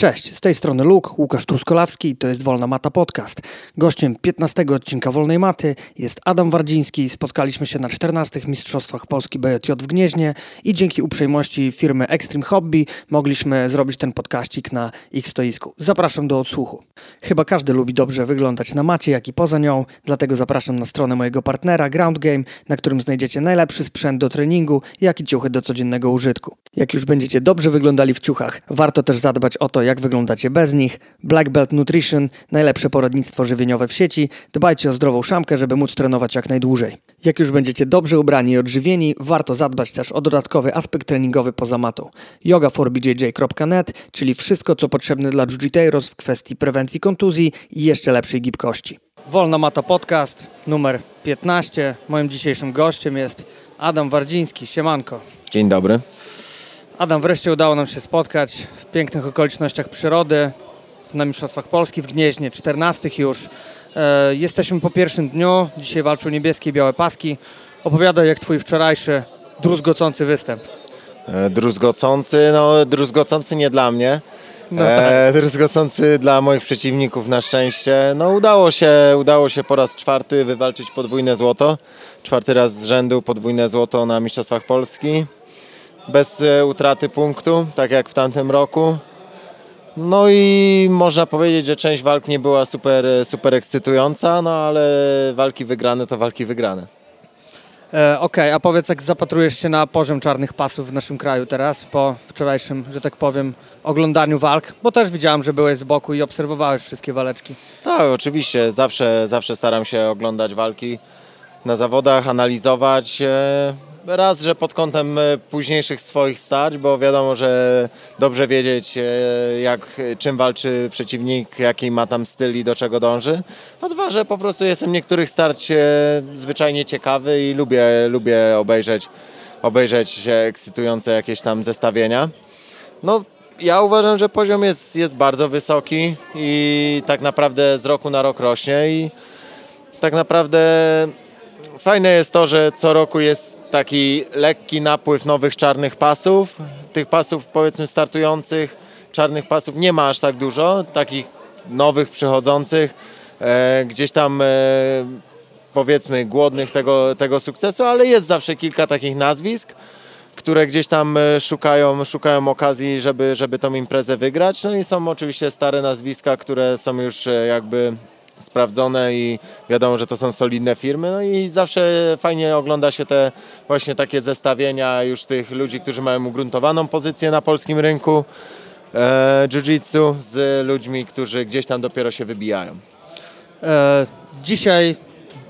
Cześć, z tej strony Luke, Łukasz Truskolawski, to jest Wolna Mata Podcast. Gościem 15 odcinka Wolnej Maty jest Adam Wardziński. Spotkaliśmy się na 14 Mistrzostwach Polski BJJ w Gnieźnie i dzięki uprzejmości firmy Extreme Hobby mogliśmy zrobić ten podkaścik na ich stoisku. Zapraszam do odsłuchu. Chyba każdy lubi dobrze wyglądać na macie, jak i poza nią, dlatego zapraszam na stronę mojego partnera Ground Game, na którym znajdziecie najlepszy sprzęt do treningu, jak i ciuchy do codziennego użytku. Jak już będziecie dobrze wyglądali w ciuchach, warto też zadbać o to, jak wyglądacie bez nich. Black Belt Nutrition, najlepsze poradnictwo żywieniowe w sieci. Dbajcie o zdrową szamkę, żeby móc trenować jak najdłużej. Jak już będziecie dobrze ubrani i odżywieni, warto zadbać też o dodatkowy aspekt treningowy poza matą. yoga4bjj.net, czyli wszystko co potrzebne dla jiu w kwestii prewencji kontuzji i jeszcze lepszej gibkości. Wolna Mata Podcast numer 15. Moim dzisiejszym gościem jest Adam Wardziński. Siemanko. Dzień dobry. Adam, wreszcie udało nam się spotkać w pięknych okolicznościach przyrody na Mistrzostwach Polski w Gnieźnie, 14 już. E, jesteśmy po pierwszym dniu, dzisiaj walczą niebieskie i białe paski. Opowiadaj jak twój wczorajszy druzgocący występ. E, druzgocący, no druzgocący nie dla mnie. No tak. e, druzgocący dla moich przeciwników na szczęście. No udało się, udało się po raz czwarty wywalczyć podwójne złoto. Czwarty raz z rzędu podwójne złoto na Mistrzostwach Polski bez e, utraty punktu, tak jak w tamtym roku. No i można powiedzieć, że część walk nie była super, e, super ekscytująca, no ale walki wygrane to walki wygrane. E, Okej, okay, a powiedz, jak zapatrujesz się na poziom czarnych pasów w naszym kraju teraz, po wczorajszym, że tak powiem, oglądaniu walk? Bo też widziałem, że byłeś z boku i obserwowałeś wszystkie waleczki. Tak, oczywiście. Zawsze, zawsze staram się oglądać walki na zawodach, analizować. Raz, że pod kątem e, późniejszych swoich starć, bo wiadomo, że dobrze wiedzieć, e, jak, czym walczy przeciwnik, jaki ma tam styl i do czego dąży. A dwa, że po prostu jestem niektórych starć e, zwyczajnie ciekawy i lubię, lubię obejrzeć, obejrzeć ekscytujące jakieś tam zestawienia. No, ja uważam, że poziom jest, jest bardzo wysoki i tak naprawdę z roku na rok rośnie i tak naprawdę fajne jest to, że co roku jest taki lekki napływ nowych czarnych pasów. Tych pasów powiedzmy startujących, czarnych pasów nie ma aż tak dużo, takich nowych przychodzących, e, gdzieś tam e, powiedzmy głodnych tego, tego sukcesu, ale jest zawsze kilka takich nazwisk, które gdzieś tam e, szukają, szukają okazji, żeby, żeby tą imprezę wygrać. No i są oczywiście stare nazwiska, które są już e, jakby sprawdzone i wiadomo, że to są solidne firmy. No i zawsze fajnie ogląda się te właśnie takie zestawienia już tych ludzi, którzy mają ugruntowaną pozycję na polskim rynku e, jiu-jitsu z ludźmi, którzy gdzieś tam dopiero się wybijają. E, dzisiaj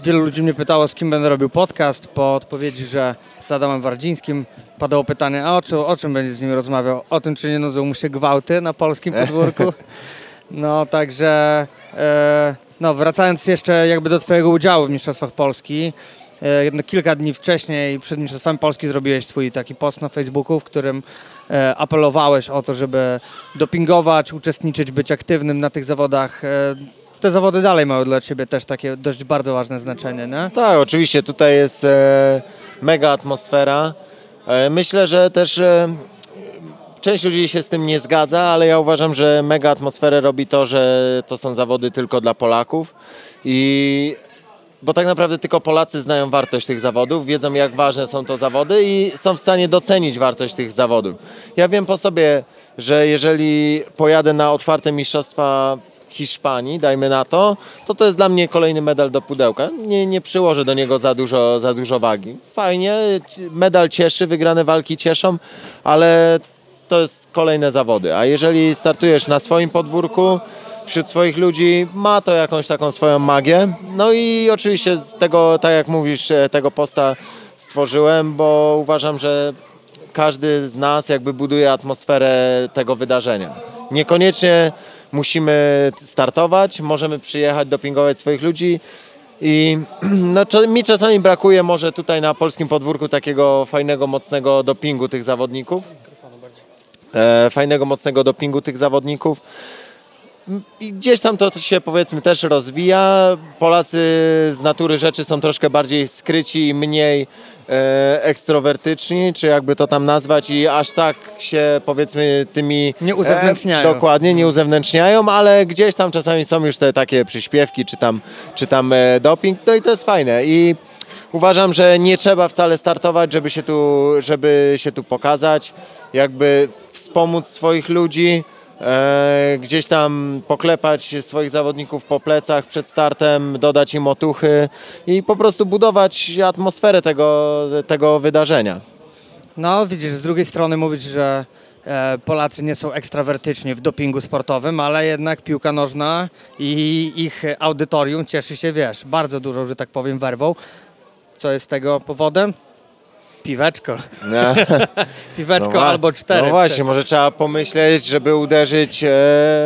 wielu ludzi mnie pytało, z kim będę robił podcast. Po odpowiedzi, że z Adamem Wardzińskim padało pytanie, a o, czym, o czym będzie z nim rozmawiał? O tym, czy nie nudzą mu się gwałty na polskim podwórku? No, także e, no, wracając jeszcze jakby do Twojego udziału w Mistrzostwach Polski, e, kilka dni wcześniej przed Mistrzostwami Polski zrobiłeś swój taki post na Facebooku, w którym e, apelowałeś o to, żeby dopingować, uczestniczyć, być aktywnym na tych zawodach. E, te zawody dalej mają dla Ciebie też takie dość bardzo ważne znaczenie, nie? Tak, oczywiście. Tutaj jest mega atmosfera. Myślę, że też Część ludzi się z tym nie zgadza, ale ja uważam, że mega atmosferę robi to, że to są zawody tylko dla Polaków i bo tak naprawdę tylko Polacy znają wartość tych zawodów, wiedzą jak ważne są to zawody i są w stanie docenić wartość tych zawodów. Ja wiem po sobie, że jeżeli pojadę na otwarte mistrzostwa Hiszpanii, dajmy na to, to to jest dla mnie kolejny medal do pudełka. Nie, nie przyłożę do niego za dużo, za dużo wagi. Fajnie, medal cieszy, wygrane walki cieszą, ale to jest kolejne zawody. A jeżeli startujesz na swoim podwórku, wśród swoich ludzi, ma to jakąś taką swoją magię. No i oczywiście z tego, tak jak mówisz, e, tego posta stworzyłem, bo uważam, że każdy z nas jakby buduje atmosferę tego wydarzenia. Niekoniecznie musimy startować, możemy przyjechać, dopingować swoich ludzi. I no, mi czasami brakuje może tutaj na polskim podwórku takiego fajnego, mocnego dopingu tych zawodników. E, fajnego, mocnego dopingu tych zawodników. i gdzieś tam to się powiedzmy też rozwija. Polacy z natury rzeczy są troszkę bardziej skryci i mniej e, ekstrowertyczni, czy jakby to tam nazwać i aż tak się powiedzmy tymi... Nie uzewnętrzniają. E, dokładnie, nie uzewnętrzniają, ale gdzieś tam czasami są już te takie przyśpiewki, czy tam, czy tam e, doping, no i to jest fajne. I uważam, że nie trzeba wcale startować, żeby się tu, żeby się tu pokazać, jakby wspomóc swoich ludzi, e, gdzieś tam poklepać swoich zawodników po plecach przed startem, dodać im otuchy i po prostu budować atmosferę tego, tego wydarzenia. No widzisz, z drugiej strony mówić, że e, Polacy nie są ekstrawertyczni w dopingu sportowym, ale jednak piłka nożna i ich audytorium cieszy się, wiesz, bardzo dużo, że tak powiem, werwą. Co jest tego powodem? Piweczko. No. Piweczko No albo cztery. No właśnie, może trzeba pomyśleć, żeby uderzyć e,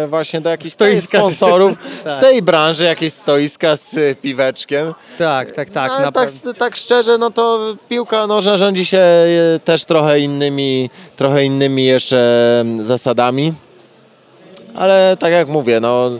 właśnie do jakichś Stoiska. sponsorów Tak. z tej branży, jakieś stoiska z e, piweczkiem. Tak, tak, tak. Ale tak, tak szczerze, no to piłka nożna rządzi się e, też trochę innymi, trochę innymi jeszcze mm, zasadami. Ale tak jak mówię, no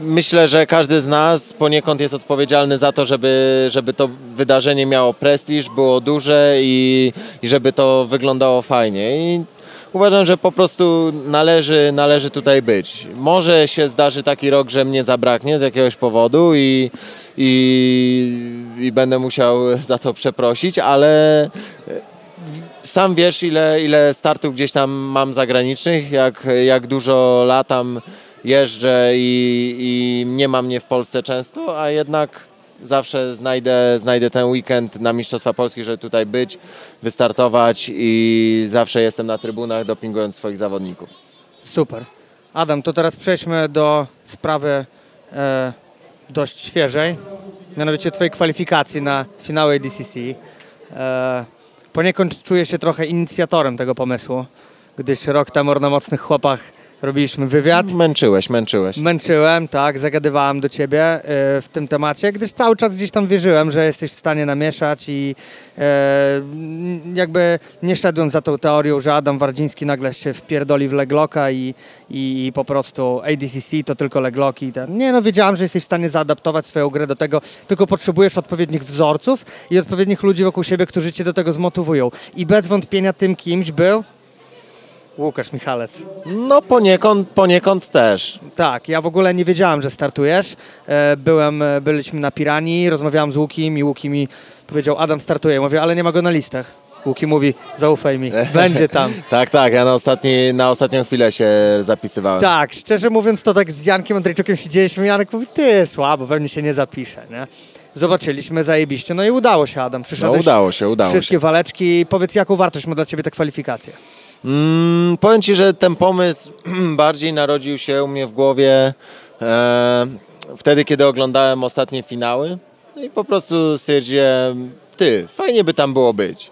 myślę, że każdy z nas poniekąd jest odpowiedzialny za to, żeby, żeby to wydarzenie miało prestiż, było duże i, i żeby to wyglądało fajnie. I uważam, że po prostu należy, należy tutaj być. Może się zdarzy taki rok, że mnie zabraknie z jakiegoś powodu i, i, i będę musiał za to przeprosić, ale sam wiesz, ile, ile startów gdzieś tam mam zagranicznych, jak, jak dużo latam, jeżdżę i, i nie ma mnie w Polsce często, a jednak zawsze znajdę, znajdę ten weekend na Mistrzostwa Polski, żeby tutaj być, wystartować i zawsze jestem na trybunach dopingując swoich zawodników. Super. Adam, to teraz przejdźmy do sprawy e, dość świeżej, mianowicie Twojej kwalifikacji na finały ADCC. E, poniekąd czuję się trochę inicjatorem tego pomysłu, gdyż rok temu na Mocnych Chłopach robiliśmy wywiad. Męczyłeś, męczyłeś. Męczyłem, tak, zagadywałem do ciebie e, w tym temacie, gdyż cały czas gdzieś tam wierzyłem, że jesteś w stanie namieszać i e, jakby nie szedłem za tą teorią, że Adam Wardziński nagle się wpierdoli w legloka i, i, i po prostu ADCC to tylko legloki. i Ten. Nie no, wiedziałem, że jesteś w stanie zaadaptować swoją grę do tego, tylko potrzebujesz odpowiednich wzorców i odpowiednich ludzi wokół siebie, którzy cię do tego zmotywują. I bez wątpienia tym kimś był Łukasz Michalec. No poniekąd, poniekąd też. Tak, ja w ogóle nie wiedziałem, że startujesz. E, Byłem, e, byliśmy na Piranii, rozmawiałem z Łukim i Łuki mi powiedział, Adam startuje. Mówię, ale nie ma go na listach. Łuki mówi, zaufaj mi, będzie tam. Tak, tak, ja na, ostatni, na ostatnią chwilę się zapisywałem. Tak, szczerze mówiąc, to tak z Jankiem Andrzejczukiem siedzieliśmy. Janek mówi, ty słabo, pewnie się nie zapisze, nie? Zobaczyliśmy, zajebiście. No i udało się, Adam. No Przyszedłeś udało się, udało wszystkie się. waleczki. Powiedz, jaką wartość ma dla ciebie ta kwalifikacja? Mm, powiem Ci, że ten pomysł bardziej narodził się u mnie w głowie e, wtedy, kiedy oglądałem ostatnie finały i po prostu stwierdziłem, ty, fajnie by tam było być.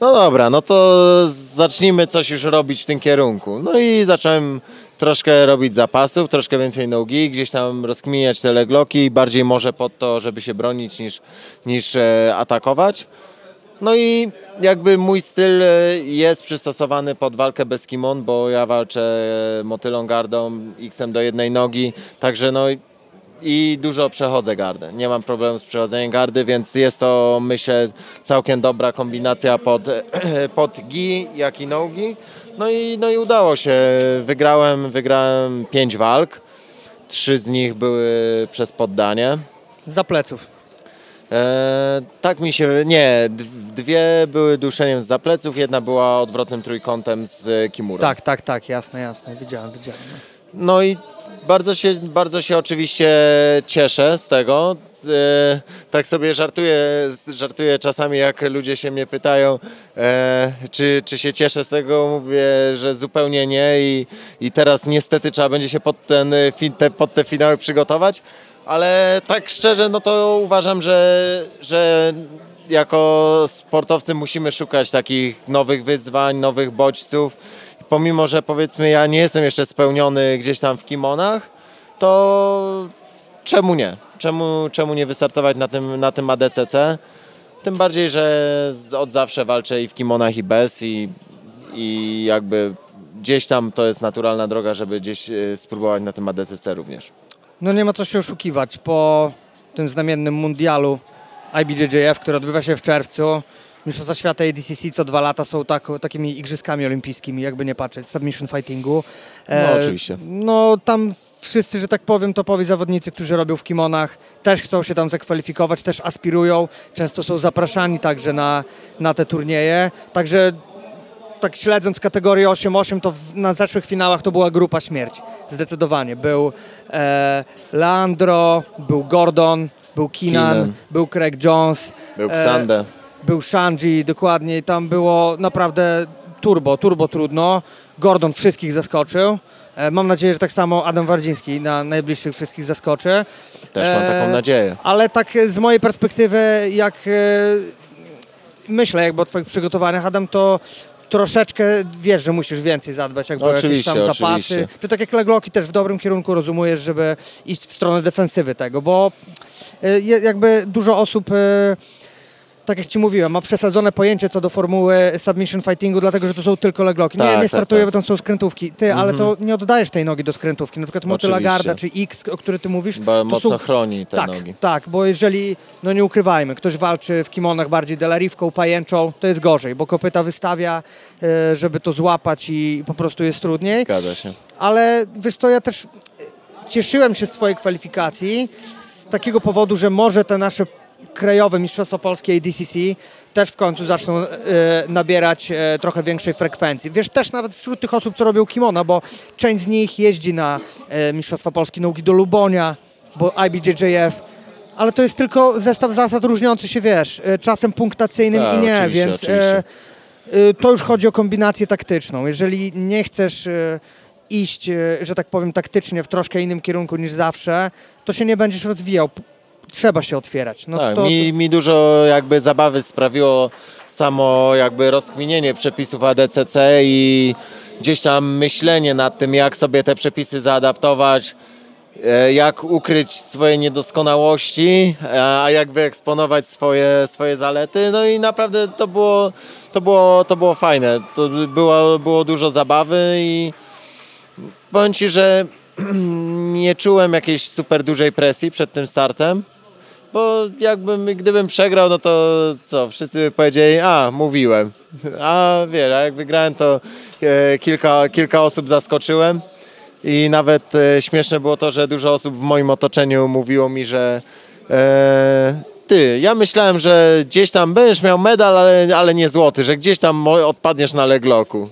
No dobra, no to zacznijmy coś już robić w tym kierunku. No i zacząłem troszkę robić zapasów, troszkę więcej nogi, gdzieś tam rozkminiać te legloki, bardziej może pod to, żeby się bronić niż, niż e, atakować. No i jakby mój styl e, jest przystosowany pod walkę bez kimon, bo ja walczę e, motylą gardą, x-em do jednej nogi, także no i- dużo przechodzę gardę. Nie mam problemu z przechodzeniem gardy, więc jest to myślę całkiem dobra kombinacja pod, pod gi, jak i nogi. No i, no i udało się. Wygrałem, wygrałem pięć walk. Trzy z nich były przez poddanie. Za pleców. E, tak mi się. Nie, dwie były duszeniem z zapleców, jedna była odwrotnym trójkątem z Kimurą. Tak, tak, tak, jasne, jasne. Widziałem, widziałem. No i bardzo się, bardzo się oczywiście cieszę z tego. E, tak sobie żartuję, żartuję czasami, jak ludzie się mnie pytają, e, czy, czy się cieszę z tego. Mówię, że zupełnie nie i, i teraz niestety trzeba będzie się pod, ten, e, pod te finały przygotować. Ale tak szczerze, no to uważam, że, że jako sportowcy musimy szukać takich nowych wyzwań, nowych bodźców. Pomimo, że powiedzmy ja nie jestem jeszcze spełniony gdzieś tam w kimonach, to czemu nie? Czemu, czemu nie wystartować na tym, na tym ADCC? Tym bardziej, że od zawsze walczę i w kimonach i bez i, i jakby gdzieś tam to jest naturalna droga, żeby gdzieś e, spróbować na tym ADTC również. No nie ma co się oszukiwać. Po tym znamiennym mundialu IBJJF, który odbywa się w czerwcu, Mistrzostwa Świata ADCC co dwa lata są tak, takimi igrzyskami olimpijskimi, jakby nie patrzeć, submission fightingu. E, no oczywiście. No tam wszyscy, że tak powiem, topowi zawodnicy, którzy robią w kimonach, też chcą się tam zakwalifikować, też aspirują, często są zapraszani także na, na te turnieje. Także tak śledząc kategorię 8-8, to w, na zeszłych finałach to była grupa śmierć. Zdecydowanie. Był e, Leandro, był Gordon, był Keenan, Keenan. był Craig Jones. Był Xande. E, był Shanji, dokładnie. Tam było naprawdę turbo, turbo trudno. Gordon wszystkich zaskoczył. E, mam nadzieję, że tak samo Adam Wardziński na najbliższych wszystkich zaskoczy. Też mam taką e, nadzieję. Ale tak z mojej perspektywy, jak e, myślę jakby o Twoich przygotowaniach, Adam, to troszeczkę wiesz, że musisz więcej zadbać jakby o jakieś tam zapasy. Oczywiście. Czy tak jak Legloki też w dobrym kierunku rozumiesz, żeby iść w stronę defensywy tego, bo jakby dużo osób tak jak Ci mówiłem, ma przesadzone pojęcie co do formuły submission fightingu, dlatego że to są tylko legloki. Tak, nie, nie tak, startuje, tak. bo tam są skrętówki. Ty, ale to mhm. nie oddajesz tej nogi do skrętówki. Na przykład Motyla Garda czy X, o który Ty mówisz. Bo mocno są... chroni te tak, nogi. Tak, bo jeżeli, no nie ukrywajmy, ktoś walczy w kimonach bardziej delariwką, pajęczą, to jest gorzej, bo kopyta wystawia, e, żeby to złapać i po prostu jest trudniej. Zgadza się. Ale wiesz co, ja też cieszyłem się z Twojej kwalifikacji z takiego powodu, że może te nasze krajowe Mistrzostwa Polskie i DCC też w końcu zaczną e, nabierać e, trochę większej frekwencji. Wiesz, też nawet wśród tych osób, co robią kimono, bo część z nich jeździ na e, Mistrzostwa Polskie Nauki do Lubonia, bo IBJJF, ale to jest tylko zestaw zasad różniący się, wiesz, czasem punktacyjnym Ta, i nie, więc to już chodzi o kombinację taktyczną. Jeżeli nie chcesz iść, że tak powiem, taktycznie w troszkę innym kierunku niż zawsze, to się nie będziesz rozwijał trzeba się otwierać. No tak, to, mi, mi dużo jakby zabawy sprawiło samo jakby rozkminienie przepisów ADCC i gdzieś tam myślenie nad tym, jak sobie te przepisy zaadaptować, e, jak ukryć swoje niedoskonałości, a jak wyeksponować swoje, swoje zalety. No i naprawdę to było, to było, to było fajne. To było, było dużo zabawy i powiem Ci, że nie czułem jakiejś super dużej presji przed tym startem bo jakbym, gdybym przegrał, no to co, wszyscy by powiedzieli, a, mówiłem. A wiesz, a jak wygrałem, to e, kilka, kilka osób zaskoczyłem i nawet e, śmieszne było to, że dużo osób w moim otoczeniu mówiło mi, że e, ty, ja myślałem, że gdzieś tam będziesz miał medal, ale, ale nie złoty, że gdzieś tam odpadniesz na legloku.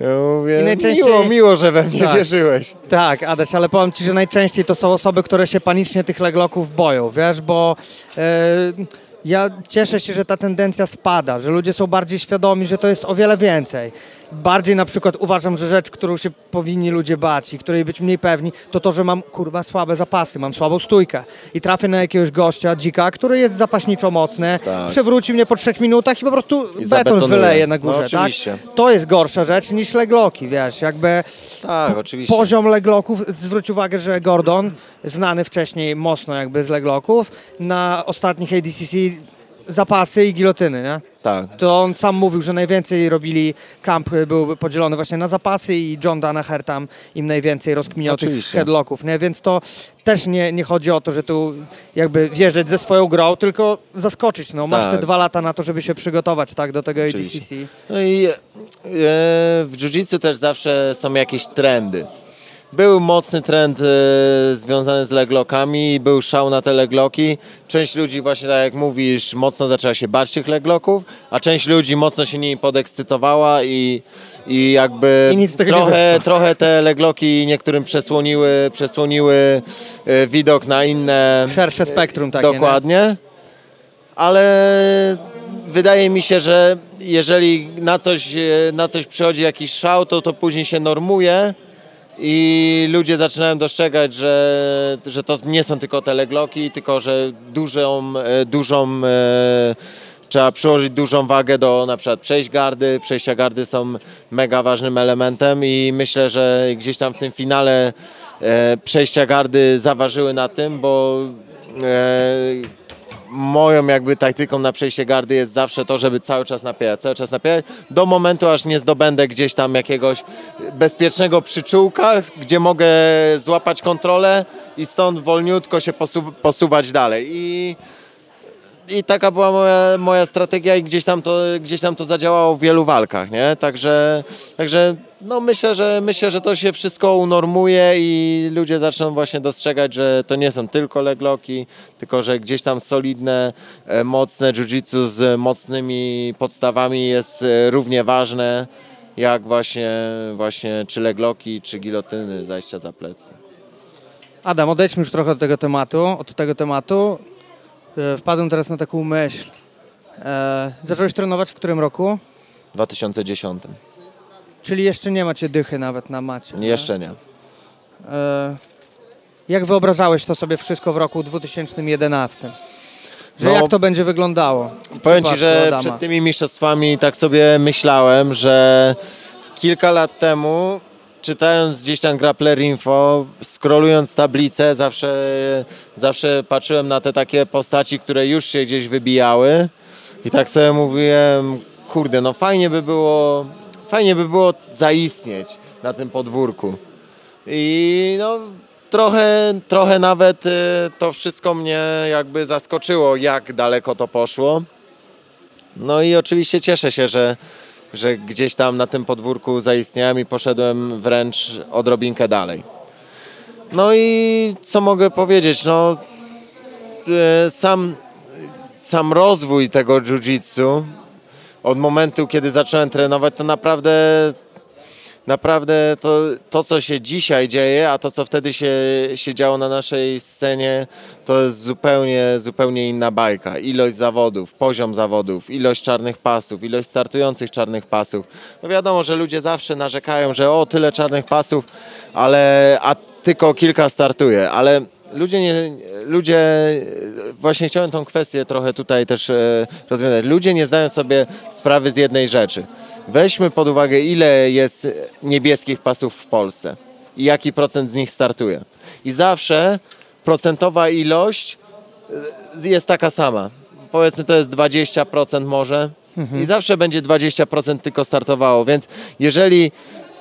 Ja mówię, najczęściej... miło, miło, że we mnie tak, wierzyłeś. Tak, Adaś, ale powiem Ci, że najczęściej to są osoby, które się panicznie tych legloków boją, wiesz, bo... Yy ja cieszę się, że ta tendencja spada, że ludzie są bardziej świadomi, że to jest o wiele więcej. Bardziej na przykład uważam, że rzecz, którą się powinni ludzie bać i której być mniej pewni, to to, że mam kurwa słabe zapasy, mam słabą stójkę i trafię na jakiegoś gościa, dzika, który jest zapaśniczo mocny, tak. przewróci mnie po trzech minutach i po prostu I beton wyleje na górze. No, tak? To jest gorsza rzecz niż legloki, wiesz, jakby tak, oczywiście. poziom legloków, zwróć uwagę, że Gordon, znany wcześniej mocno jakby z legloków, na ostatnich ADCC zapasy i gilotyny, nie? Tak. To on sam mówił, że najwięcej robili, kamp był podzielony właśnie na zapasy i John Danaher tam im najwięcej rozkminiał Oczywiście. tych headlocków, nie? Więc to też nie, nie chodzi o to, że tu jakby wjeżdżać ze swoją grą, tylko zaskoczyć, no. Masz tak. te dwa lata na to, żeby się przygotować, tak, do tego Oczywiście. ADCC. No i e, w jiu-jitsu też zawsze są jakieś trendy. Był mocny trend e, związany z leglokami, był szał na te legloki. Część ludzi właśnie tak jak mówisz, mocno zaczęła się bać tych legloków, a część ludzi mocno się nimi podekscytowała i, i jakby I trochę, trochę te legloki niektórym przesłoniły, przesłoniły e, widok na inne... Szersze spektrum takie, Dokładnie. Nie? Ale wydaje mi się, że jeżeli na coś, e, na coś przychodzi jakiś szał, to to później się normuje i ludzie zaczynają dostrzegać, że, że to nie są tylko te legloki, tylko że dużą, e, dużą e, trzeba przyłożyć dużą wagę do na przykład przejść gardy. Przejścia gardy są mega ważnym elementem i myślę, że gdzieś tam w tym finale e, przejścia gardy zaważyły na tym, bo moją jakby taktyką na przejście gardy jest zawsze to, żeby cały czas napierać, cały czas napierać, do momentu aż nie zdobędę gdzieś tam jakiegoś bezpiecznego przyczółka, gdzie mogę złapać kontrolę i stąd wolniutko się posu posuwać dalej. I i taka była moja, moja strategia i gdzieś tam, to, gdzieś tam to zadziałało w wielu walkach, nie? Także, także no myślę, że myślę, że to się wszystko unormuje i ludzie zaczną właśnie dostrzegać, że to nie są tylko legloki, tylko że gdzieś tam solidne, e, mocne jiu-jitsu z mocnymi podstawami jest e, równie ważne jak właśnie, właśnie czy legloki, czy gilotyny, zajścia za plecy. Adam, odejdźmy już trochę od tego tematu, od tego tematu. E, wpadłem teraz na taką myśl. E, zacząłeś trenować w którym roku? W 2010. Czyli jeszcze nie macie dychy nawet na macie. Nie? Jeszcze nie. E, jak wyobrażałeś to sobie wszystko w roku 2011? Że No, jak to będzie wyglądało? Powiem Ci, że Adama? przed tymi mistrzostwami tak sobie myślałem, że kilka lat temu czytając gdzieś tam Grappler Info, scrollując tablicę, zawsze, zawsze patrzyłem na te takie postaci, które już się gdzieś wybijały i tak sobie mówiłem, kurde, no fajnie by było, fajnie by było zaistnieć na tym podwórku. I no trochę, trochę nawet y, to wszystko mnie jakby zaskoczyło, jak daleko to poszło. No i oczywiście cieszę się, że, że gdzieś tam na tym podwórku zaistniałem i poszedłem wręcz odrobinkę dalej. No i co mogę powiedzieć? No, e, sam, sam rozwój tego jiu-jitsu od momentu, kiedy zacząłem trenować, to naprawdę naprawdę to, to, co się dzisiaj dzieje, a to, co wtedy się, się działo na naszej scenie, to jest zupełnie, zupełnie inna bajka. Ilość zawodów, poziom zawodów, ilość czarnych pasów, ilość startujących czarnych pasów. No wiadomo, że ludzie zawsze narzekają, że o, tyle czarnych pasów, ale a tylko kilka startuje, ale ludzie, nie, ludzie, właśnie chciałem tą kwestię trochę tutaj też e, rozwiązać. Ludzie nie zdają sobie sprawy z jednej rzeczy. Weźmy pod uwagę, ile jest niebieskich pasów w Polsce i jaki procent z nich startuje. I zawsze procentowa ilość e, jest taka sama. Powiedzmy, to jest 20% może. I zawsze będzie 20% tylko startowało. Więc jeżeli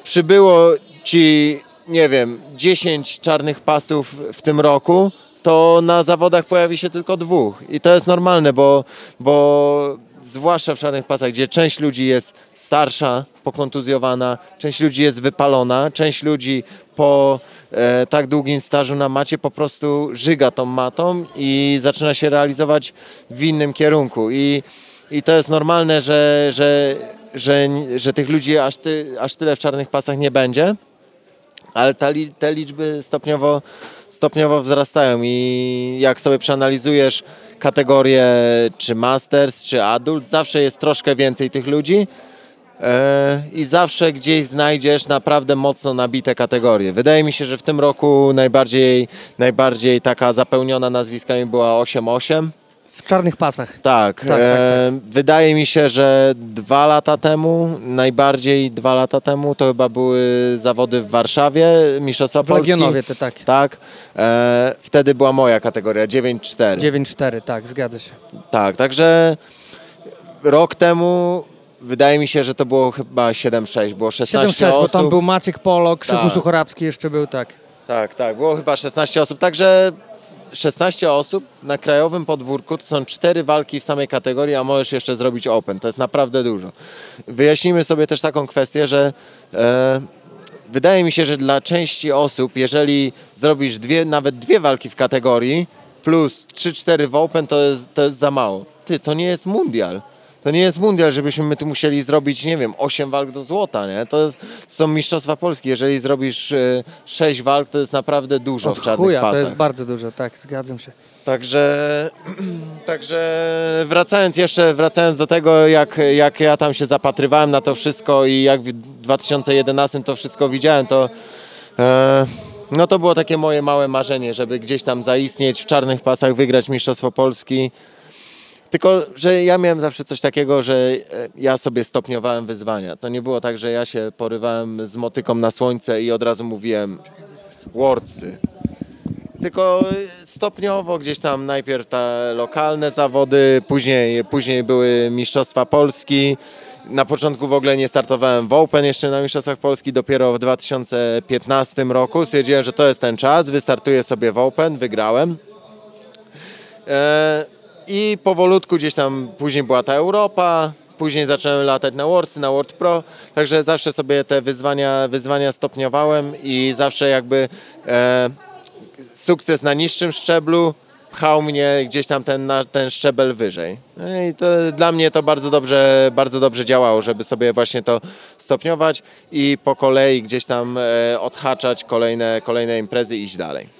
przybyło ci nie wiem, 10 czarnych pasów w tym roku, to na zawodach pojawi się tylko dwóch. I to jest normalne, bo, bo zwłaszcza w czarnych pasach, gdzie część ludzi jest starsza, pokontuzjowana, część ludzi jest wypalona, część ludzi po e, tak długim stażu na macie po prostu żyga tą matą i zaczyna się realizować w innym kierunku. I, i to jest normalne, że, że, że, że tych ludzi aż, ty, aż tyle w czarnych pasach nie będzie ale ta, te liczby stopniowo, stopniowo wzrastają i jak sobie przeanalizujesz kategorie czy masters, czy adult, zawsze jest troszkę więcej tych ludzi e, i zawsze gdzieś znajdziesz naprawdę mocno nabite kategorie. Wydaje mi się, że w tym roku najbardziej, najbardziej taka zapełniona nazwiskami była 8-8. W czarnych pasach. Tak, tak, e, wydaje mi się, że dwa lata temu, najbardziej dwa lata temu, to chyba były zawody w Warszawie, Mistrzostwa W Polski. Legionowie te tak. Tak, e, wtedy była moja kategoria, 9-4. 9-4, tak, zgadza się. Tak, także rok temu wydaje mi się, że to było chyba 7-6, było 16 7-6, bo osób. tam był Maciek Polo, Krzyku Tak. Suchorabski jeszcze był, tak. Tak, tak, było chyba 16 osób, także 16 osób na krajowym podwórku to są cztery walki w samej kategorii, a możesz jeszcze zrobić open. To jest naprawdę dużo. Wyjaśnijmy sobie też taką kwestię, że e, wydaje mi się, że dla części osób, jeżeli zrobisz dwie, nawet dwie walki w kategorii plus 3-4 w open, to jest, to jest za mało. Ty, to nie jest mundial. To nie jest mundial, żebyśmy my tu musieli zrobić, nie wiem, 8 walk do złota, nie? To, jest, to są Mistrzostwa Polski. Jeżeli zrobisz e, 6 walk, to jest naprawdę dużo w Od czarnych chuja, pasach. to jest bardzo dużo, tak, zgadzam się. Także, także wracając jeszcze, wracając do tego, jak, jak ja tam się zapatrywałem na to wszystko i jak w 2011 to wszystko widziałem, to e, no to było takie moje małe marzenie, żeby gdzieś tam zaistnieć w czarnych pasach, wygrać Mistrzostwo Polski. Tylko, że ja miałem zawsze coś takiego, że e, ja sobie stopniowałem wyzwania. To nie było tak, że ja się porywałem z motyką na słońce i od razu mówiłem Wordsy. tylko stopniowo gdzieś tam najpierw te lokalne zawody, później, później były Mistrzostwa Polski. Na początku w ogóle nie startowałem w Open jeszcze na Mistrzostwach Polski, dopiero w 2015 roku stwierdziłem, że to jest ten czas, wystartuję sobie w Open, wygrałem. E, I powolutku gdzieś tam później była ta Europa, później zacząłem latać na Worldsy, na World Pro, także zawsze sobie te wyzwania, wyzwania stopniowałem i zawsze jakby e, sukces na niższym szczeblu pchał mnie gdzieś tam ten, na, ten szczebel wyżej. No I to, dla mnie to bardzo dobrze, bardzo dobrze działało, żeby sobie właśnie to stopniować i po kolei gdzieś tam e, odhaczać kolejne, kolejne imprezy i iść dalej.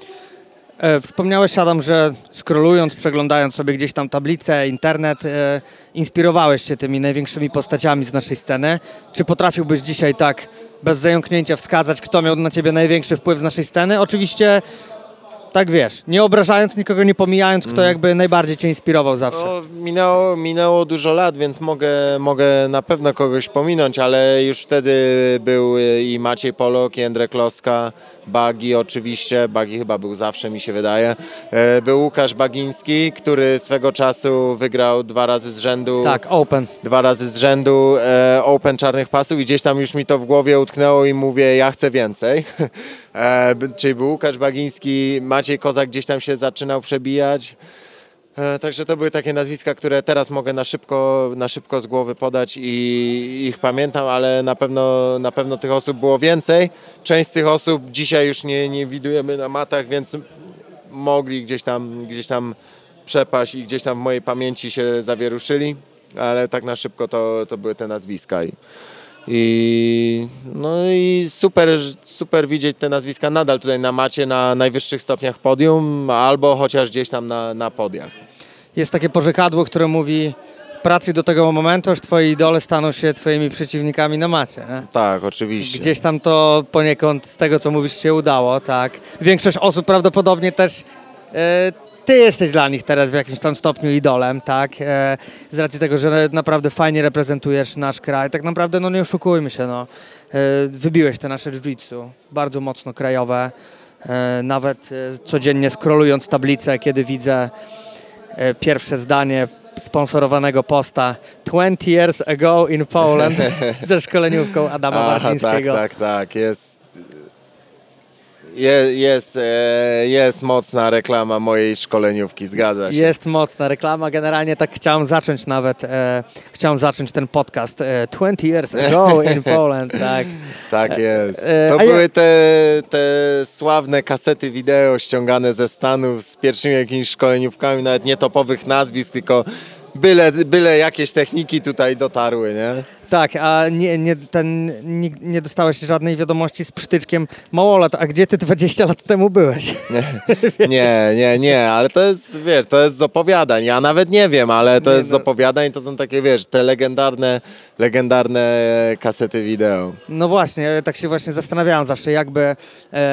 E, wspomniałeś, Adam, że skrolując, przeglądając sobie gdzieś tam tablicę, internet, e, inspirowałeś się tymi największymi postaciami z naszej sceny. Czy potrafiłbyś dzisiaj tak bez zająknięcia wskazać, kto miał na ciebie największy wpływ z naszej sceny? Oczywiście tak wiesz, nie obrażając nikogo, nie pomijając, kto jakby najbardziej cię inspirował zawsze. No, minęło, minęło dużo lat, więc mogę, mogę na pewno kogoś pominąć, ale już wtedy był i Maciej Polok, i Jędrek Kloska, Bagi oczywiście, Bagi chyba był zawsze, mi się wydaje. E, Był Łukasz Bagiński, który swego czasu wygrał dwa razy z rzędu. Tak, open. Dwa razy z rzędu e, Open Czarnych Pasów i gdzieś tam już mi to w głowie utknęło i mówię, ja chcę więcej. E, Czyli był Łukasz Bagiński, Maciej Kozak gdzieś tam się zaczynał przebijać. E, Także to były takie nazwiska, które teraz mogę na szybko, na szybko z głowy podać i ich pamiętam, ale na pewno, na pewno tych osób było więcej. Część z tych osób dzisiaj już nie, nie widujemy na matach, więc mogli gdzieś tam, gdzieś tam przepaść i gdzieś tam w mojej pamięci się zawieruszyli, ale tak na szybko to, to były te nazwiska. I, i, no i super, super widzieć te nazwiska nadal tutaj na macie, na najwyższych stopniach podium, albo chociaż gdzieś tam na, na podiach. Jest takie porzekadło, które mówi pracuj do tego momentu, aż twoi idole staną się twoimi przeciwnikami na macie. Nie? Tak, oczywiście. Gdzieś tam to poniekąd z tego, co mówisz, się udało, tak. Większość osób prawdopodobnie też e, ty jesteś dla nich teraz w jakimś tam stopniu idolem, tak. E, z racji tego, że naprawdę fajnie reprezentujesz nasz kraj. Tak naprawdę, no nie oszukujmy się, no. E, wybiłeś te nasze jiu-jitsu, bardzo mocno krajowe. E, nawet e, codziennie scrollując tablicę, kiedy widzę pierwsze zdanie sponsorowanego posta 20 years ago in Poland ze szkoleniówką Adama Aha, Wardzińskiego. Tak, tak, tak. Jest, je, jest, e, jest mocna reklama mojej szkoleniówki, zgadza się. Jest mocna reklama. Generalnie tak chciałem zacząć nawet, e, chciałem zacząć ten podcast e, 20 years ago in Poland, tak. Tak jest. e, To były te, te sławne kasety wideo ściągane ze Stanów z pierwszymi jakimiś szkoleniówkami, nawet nie topowych nazwisk, tylko byle, byle jakieś techniki tutaj dotarły, nie? Tak, a nie, nie, ten, nie, nie dostałeś żadnej wiadomości z przytyczkiem małolat, a gdzie ty 20 lat temu byłeś? Nie, nie, nie, ale to jest, wiesz, to jest z opowiadań. Ja nawet nie wiem, ale to Nie, jest z no. opowiadań, to są takie, wiesz, te legendarne, legendarne kasety wideo. No właśnie, tak się właśnie zastanawiałem zawsze, jakby e,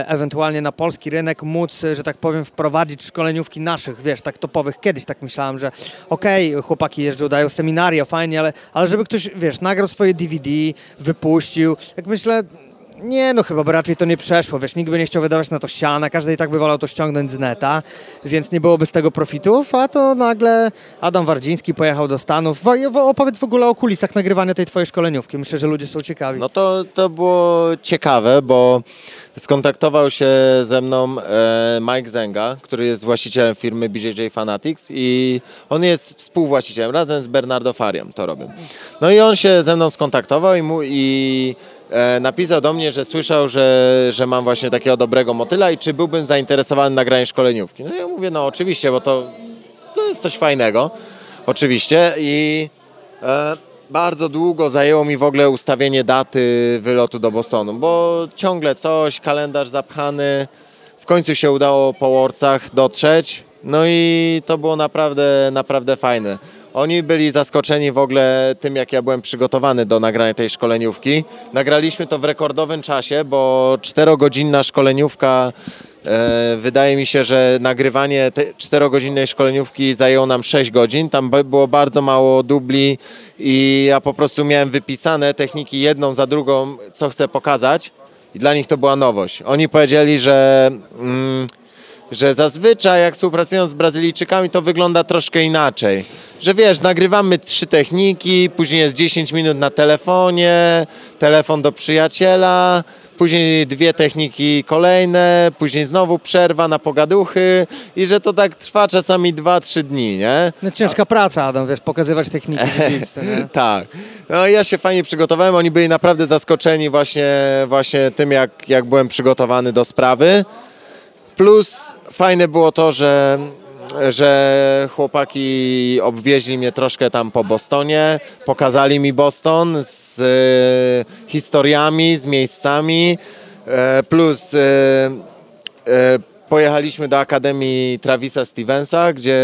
ewentualnie na polski rynek móc, że tak powiem, wprowadzić szkoleniówki naszych, wiesz, tak topowych. Kiedyś tak myślałem, że okej, chłopaki jeżdżą, dają seminaria, fajnie, ale, ale żeby ktoś, wiesz, nagrał swoje DVD, wypuścił, jak myślę, nie, no chyba by raczej to nie przeszło, wiesz, nikt by nie chciał wydawać na to siana, każdy i tak by wolał to ściągnąć z neta, więc nie byłoby z tego profitów, a to nagle Adam Wardziński pojechał do Stanów. Opowiedz w ogóle o kulisach nagrywania tej twojej szkoleniówki, myślę, że ludzie są ciekawi. No to, to było ciekawe, bo skontaktował się ze mną e, Mike Zenga, który jest właścicielem firmy BJJ Fanatics i on jest współwłaścicielem, razem z Bernardo Farią to robią. No i on się ze mną skontaktował i, mu, i napisał do mnie, że słyszał, że, że mam właśnie takiego dobrego motyla i czy byłbym zainteresowany nagraniem szkoleniówki. No ja mówię, no oczywiście, bo to, to jest coś fajnego, oczywiście i e, bardzo długo zajęło mi w ogóle ustawienie daty wylotu do Bostonu, bo ciągle coś, kalendarz zapchany. W końcu się udało po Worldsach dotrzeć, no i to było naprawdę, naprawdę fajne. Oni byli zaskoczeni w ogóle tym, jak ja byłem przygotowany do nagrania tej szkoleniówki. Nagraliśmy to w rekordowym czasie, bo czterogodzinna szkoleniówka E, Wydaje mi się, że nagrywanie tej czterogodzinnej szkoleniówki zajęło nam 6 godzin. Tam by- było bardzo mało dubli i ja po prostu miałem wypisane techniki jedną za drugą, co chcę pokazać. I dla nich to była nowość. Oni powiedzieli, że, mm, że zazwyczaj jak współpracują z Brazylijczykami, to wygląda troszkę inaczej. Że wiesz, nagrywamy trzy techniki, później jest 10 minut na telefonie, telefon do przyjaciela, później dwie techniki kolejne, później znowu przerwa na pogaduchy i że to tak trwa czasami 2-3 dni, nie? No ciężka praca, Adam, wiesz, pokazywać techniki. tak. No ja się fajnie przygotowałem, oni byli naprawdę zaskoczeni właśnie, właśnie tym, jak, jak byłem przygotowany do sprawy. Plus fajne było to, że że chłopaki obwieźli mnie troszkę tam po Bostonie, pokazali mi Boston z e, historiami, z miejscami, e, plus e, pojechaliśmy do Akademii Travisa Stevensa, gdzie,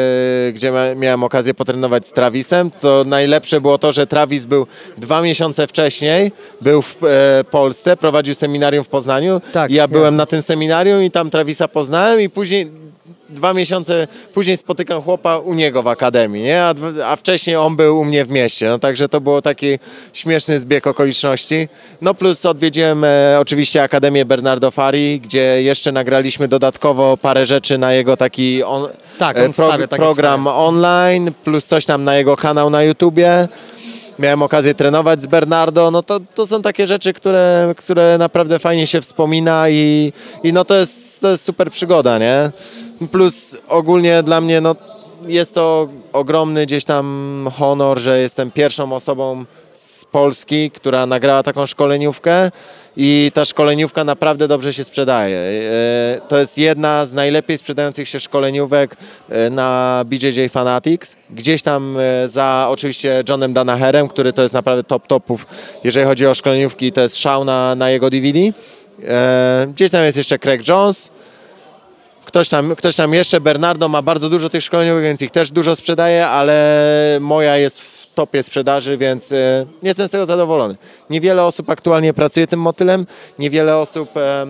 gdzie miałem okazję potrenować z Travisem. To najlepsze było to, że Travis był dwa miesiące wcześniej, był w e, Polsce, prowadził seminarium w Poznaniu. Tak, ja byłem na tym seminarium i tam Travisa poznałem i później dwa miesiące później spotykam chłopa u niego w akademii, nie? A, a wcześniej on był u mnie w mieście. No także to było taki śmieszny zbieg okoliczności. No plus odwiedziłem e, oczywiście Akademię Bernardo Fari, gdzie jeszcze nagraliśmy dodatkowo parę rzeczy na jego taki on, Tak, e, on takie program online, plus coś tam na jego kanał na YouTubie. Miałem okazję trenować z Bernardo, no to, to są takie rzeczy, które, które naprawdę fajnie się wspomina i, i no to jest, to jest super przygoda, nie? Plus ogólnie dla mnie no, jest to ogromny gdzieś tam honor, że jestem pierwszą osobą z Polski, która nagrała taką szkoleniówkę i ta szkoleniówka naprawdę dobrze się sprzedaje. E, To jest jedna z najlepiej sprzedających się szkoleniówek e, na BJJ Fanatics. Gdzieś tam e, za oczywiście Johnem Danaherem, który to jest naprawdę top topów, jeżeli chodzi o szkoleniówki, to jest szał na, na jego DVD. Gdzieś tam jest jeszcze Craig Jones, Ktoś tam, ktoś tam jeszcze, Bernardo ma bardzo dużo tych szkoleniówek, więc ich też dużo sprzedaje, ale moja jest w topie sprzedaży, więc e, jestem z tego zadowolony. Niewiele osób aktualnie pracuje tym motylem, niewiele osób e,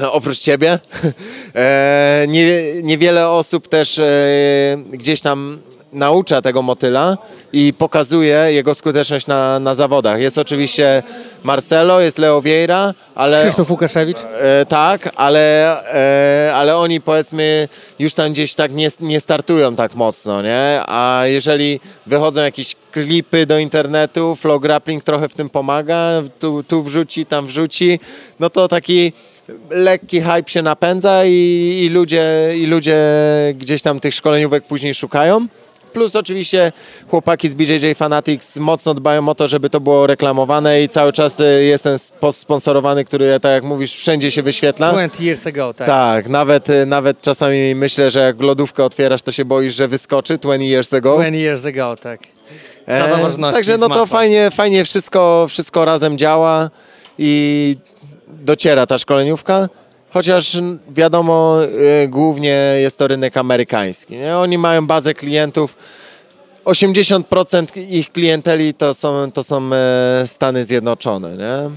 oprócz ciebie, e, nie, niewiele osób też e, gdzieś tam naucza tego motyla i pokazuje jego skuteczność na, na zawodach. Jest oczywiście Marcelo, jest Leo Vieira, ale... Krzysztof Łukaszewicz. E, tak, ale, e, ale oni powiedzmy już tam gdzieś tak nie, nie startują tak mocno, nie? A jeżeli wychodzą jakieś klipy do internetu, Flow Grappling trochę w tym pomaga, tu, tu wrzuci, tam wrzuci, no to taki lekki hype się napędza i, i, ludzie, i ludzie gdzieś tam tych szkoleniówek później szukają. Plus oczywiście chłopaki z BJJ Fanatics mocno dbają o to, żeby to było reklamowane i cały czas y, jest ten post sponsorowany, który tak jak mówisz wszędzie się wyświetla. 20 years ago, tak. Tak, nawet, y, nawet czasami myślę, że jak lodówkę otwierasz, to się boisz, że wyskoczy 20 years ago. 20 years ago, tak. Ważności także no to fajnie, fajnie wszystko, wszystko razem działa i dociera ta szkoleniówka. Chociaż wiadomo, y, głównie jest to rynek amerykański. Nie? Oni mają bazę klientów. 80% ich klienteli to są, to są e, Stany Zjednoczone. Nie?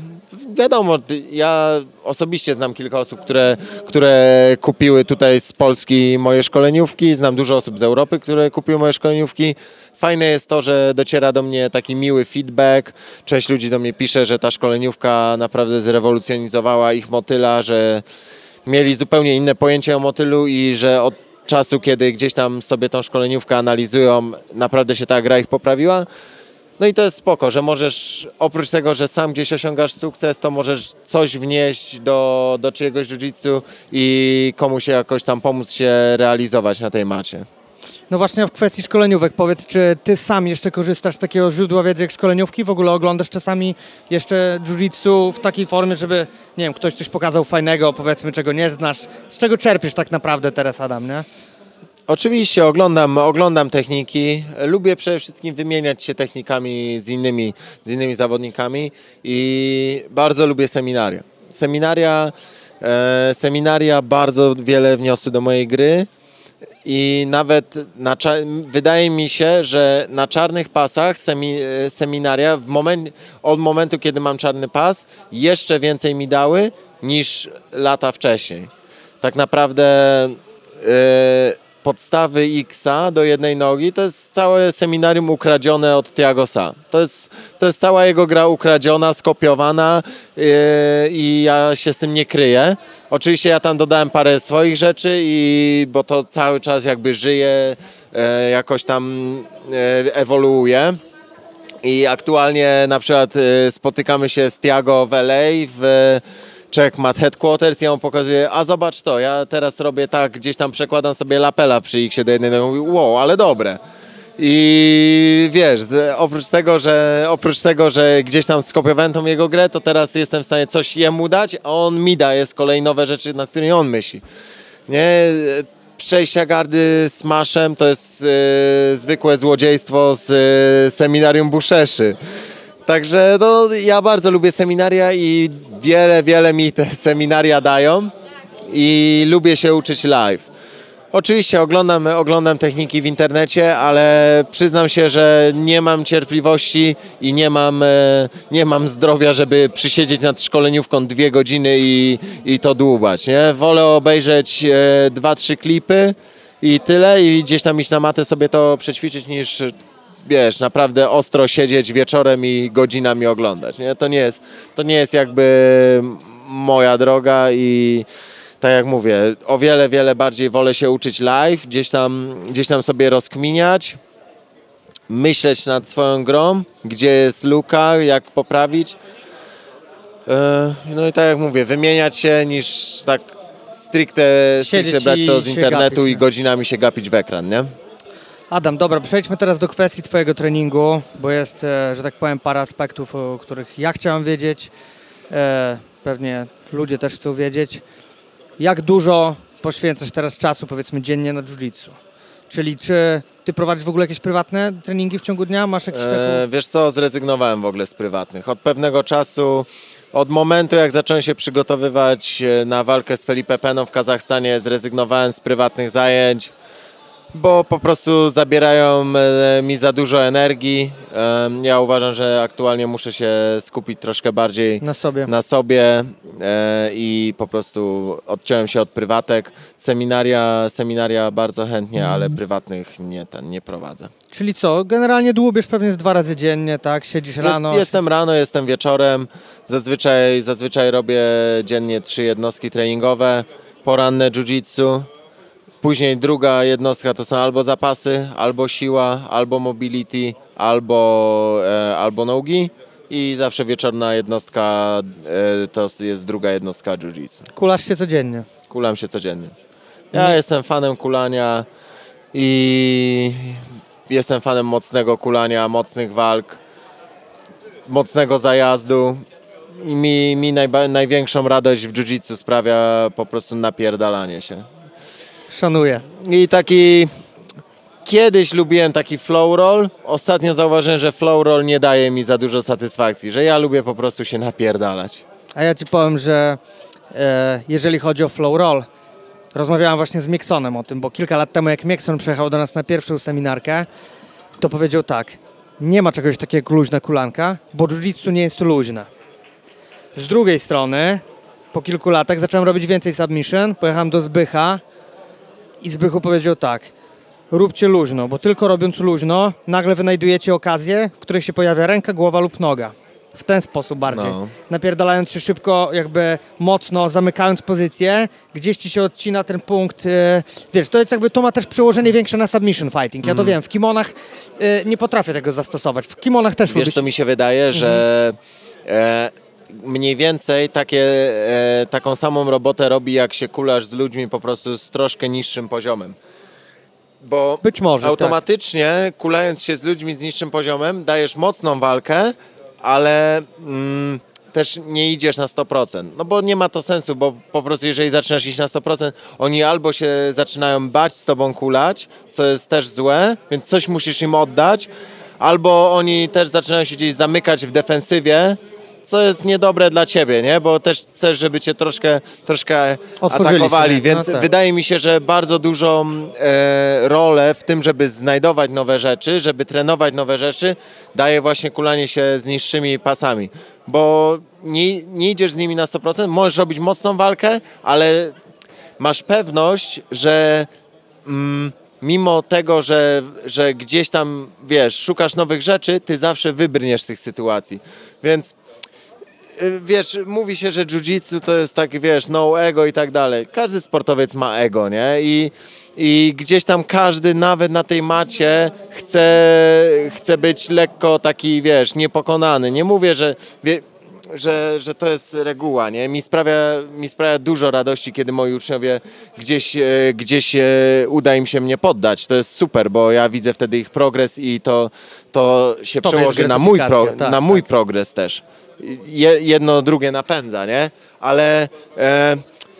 Wiadomo, ja osobiście znam kilka osób, które, które kupiły tutaj z Polski moje szkoleniówki. Znam dużo osób z Europy, które kupiły moje szkoleniówki. Fajne jest to, że dociera do mnie taki miły feedback. Część ludzi do mnie pisze, że ta szkoleniówka naprawdę zrewolucjonizowała ich motyla, że mieli zupełnie inne pojęcie o motylu i że od czasu, kiedy gdzieś tam sobie tą szkoleniówkę analizują, naprawdę się ta gra ich poprawiła. No i to jest spoko, że możesz, oprócz tego, że sam gdzieś osiągasz sukces, to możesz coś wnieść do, do czyjegoś jiu-jitsu i komuś jakoś tam pomóc się realizować na tej macie. No właśnie w kwestii szkoleniówek, powiedz, czy ty sam jeszcze korzystasz z takiego źródła wiedzy jak szkoleniówki? W ogóle oglądasz czasami jeszcze jiu-jitsu w takiej formie, żeby, nie wiem, ktoś coś pokazał fajnego, powiedzmy, czego nie znasz. Z czego czerpiesz tak naprawdę teraz, Adam, nie? Oczywiście oglądam, oglądam techniki. Lubię przede wszystkim wymieniać się technikami z innymi, z innymi zawodnikami i bardzo lubię seminaria. Seminaria, e, seminaria bardzo wiele wniosły do mojej gry i nawet na, wydaje mi się, że na czarnych pasach semi, seminaria w momen, od momentu, kiedy mam czarny pas, jeszcze więcej mi dały niż lata wcześniej. Tak naprawdę e, podstawy Xa do jednej nogi, to jest całe seminarium ukradzione od Tiagosa. To jest, to jest cała jego gra ukradziona, skopiowana yy, i ja się z tym nie kryję. Oczywiście ja tam dodałem parę swoich rzeczy, i, bo to cały czas jakby żyje, yy, jakoś tam yy, ewoluuje. I aktualnie na przykład yy, spotykamy się z Tiago w LA w Checkmat Headquarters, ja mu pokazuję, a zobacz to, ja teraz robię tak, gdzieś tam przekładam sobie lapela przy X do jednej, mówi, wow, ale dobre. I wiesz, oprócz tego, że, oprócz tego, że gdzieś tam skopiowałem tą jego grę, to teraz jestem w stanie coś jemu dać, a on mi daje z kolei nowe rzeczy, nad którymi on myśli. Nie? Przejścia gardy z Maszem to jest yy, zwykłe złodziejstwo z yy, seminarium Buszeszy. Także no, ja bardzo lubię seminaria i wiele, wiele mi te seminaria dają i lubię się uczyć live. Oczywiście oglądam, oglądam techniki w internecie, ale przyznam się, że nie mam cierpliwości i nie mam, e, nie mam zdrowia, żeby przysiedzieć nad szkoleniówką dwie godziny i, i to dłubać. Nie? Wolę obejrzeć e, dwa, trzy klipy i tyle i gdzieś tam iść na matę sobie to przećwiczyć niż wiesz, naprawdę ostro siedzieć wieczorem i godzinami oglądać. Nie? To, nie jest, to nie jest jakby moja droga i tak jak mówię, o wiele, wiele bardziej wolę się uczyć live, gdzieś tam, gdzieś tam sobie rozkminiać, myśleć nad swoją grą, gdzie jest luka, jak poprawić. E, no i tak jak mówię, wymieniać się niż tak stricte, stricte brać to z internetu gapić, i godzinami się gapić w ekran, nie? Adam, dobra, przejdźmy teraz do kwestii Twojego treningu, bo jest, e, że tak powiem, parę aspektów, o których ja chciałem wiedzieć. E, pewnie ludzie też chcą wiedzieć. Jak dużo poświęcasz teraz czasu, powiedzmy, dziennie na jiu-jitsu? Czyli czy ty prowadzisz w ogóle jakieś prywatne treningi w ciągu dnia? Masz jakieś. E, wiesz co, zrezygnowałem w ogóle z prywatnych. Od pewnego czasu, od momentu jak zacząłem się przygotowywać na walkę z Felipe Peną w Kazachstanie, zrezygnowałem z prywatnych zajęć bo po prostu zabierają e, mi za dużo energii. Ja uważam, że aktualnie muszę się skupić troszkę bardziej na sobie, na sobie e, i po prostu odciąłem się od prywatek. Seminaria, seminaria bardzo chętnie, ale mhm. prywatnych nie, ten, nie prowadzę. Czyli co, generalnie dłubiesz pewnie z dwa razy dziennie, tak? Siedzisz rano? Jest, jestem rano, jestem wieczorem. Zazwyczaj, zazwyczaj robię dziennie trzy jednostki treningowe, poranne jiu-jitsu, Później druga jednostka to są albo zapasy, albo siła, albo mobility, albo, e, albo nogi. I zawsze wieczorna jednostka e, to jest druga jednostka jiu-jitsu. Kulasz się codziennie? Kulam się codziennie. Ja mhm. jestem fanem kulania i jestem fanem mocnego kulania, mocnych walk, mocnego zajazdu. I mi, mi najba, największą radość w jiu-jitsu sprawia po prostu napierdalanie się. Szanuję. I taki... Kiedyś lubiłem taki flow roll. Ostatnio zauważyłem, że flow roll nie daje mi za dużo satysfakcji, że ja lubię po prostu się napierdalać. A ja ci powiem, że e, jeżeli chodzi o flow roll, rozmawiałem właśnie z Miksonem o tym, bo kilka lat temu jak Mikson przyjechał do nas na pierwszą seminarkę, to powiedział tak, nie ma czegoś takiego jak luźna kulanka, bo jiu-jitsu nie jest luźne. Z drugiej strony, po kilku latach zacząłem robić więcej submission, pojechałem do Zbycha, i Zbychu powiedział tak, róbcie luźno, bo tylko robiąc luźno, nagle wynajdujecie okazję, w której się pojawia ręka, głowa lub noga. W ten sposób bardziej. No. Napierdalając się szybko, jakby mocno, zamykając pozycję, gdzieś ci się odcina ten punkt. Yy, wiesz, to jest jakby, to ma też przełożenie większe na submission fighting. Ja to mm. wiem, w kimonach yy, nie potrafię tego zastosować. W kimonach też Wiesz, co mi się wydaje, mm że e, mniej więcej takie, e, taką samą robotę robi, jak się kulasz z ludźmi po prostu z troszkę niższym poziomem. Bo Być może, tak. automatycznie tak. kulając się z ludźmi z niższym poziomem dajesz mocną walkę, ale mm, też nie idziesz na 100%. No bo nie ma to sensu, bo po prostu jeżeli zaczynasz iść na 100%, oni albo się zaczynają bać z tobą kulać, co jest też złe, więc coś musisz im oddać, albo oni też zaczynają się gdzieś zamykać w defensywie, co jest niedobre dla ciebie, nie? Bo też chcesz, żeby cię troszkę, troszkę atakowali, się, więc no tak. wydaje mi się, że bardzo dużą e, rolę w tym, żeby znajdować nowe rzeczy, żeby trenować nowe rzeczy, daje właśnie kulanie się z niższymi pasami, bo nie, nie idziesz z nimi na 100%, możesz robić mocną walkę, ale masz pewność, że mm, mimo tego, że, że gdzieś tam, wiesz, szukasz nowych rzeczy, ty zawsze wybrniesz z tych sytuacji. Więc wiesz, mówi się, że jiu-jitsu to jest tak, wiesz, no ego i tak dalej. Każdy sportowiec ma ego, nie? I, i gdzieś tam każdy, nawet na tej macie, chce, chce być lekko taki, wiesz, niepokonany. Nie mówię, że... Wie, że, że to jest reguła, nie? Mi sprawia, mi sprawia dużo radości, kiedy moi uczniowie gdzieś, e, gdzieś e, uda im się mnie poddać. To jest super, bo ja widzę wtedy ich progres i to, to się Tobie przełoży na mój, pro, tak, na mój tak. progres też. Je, jedno drugie napędza, nie? Ale e,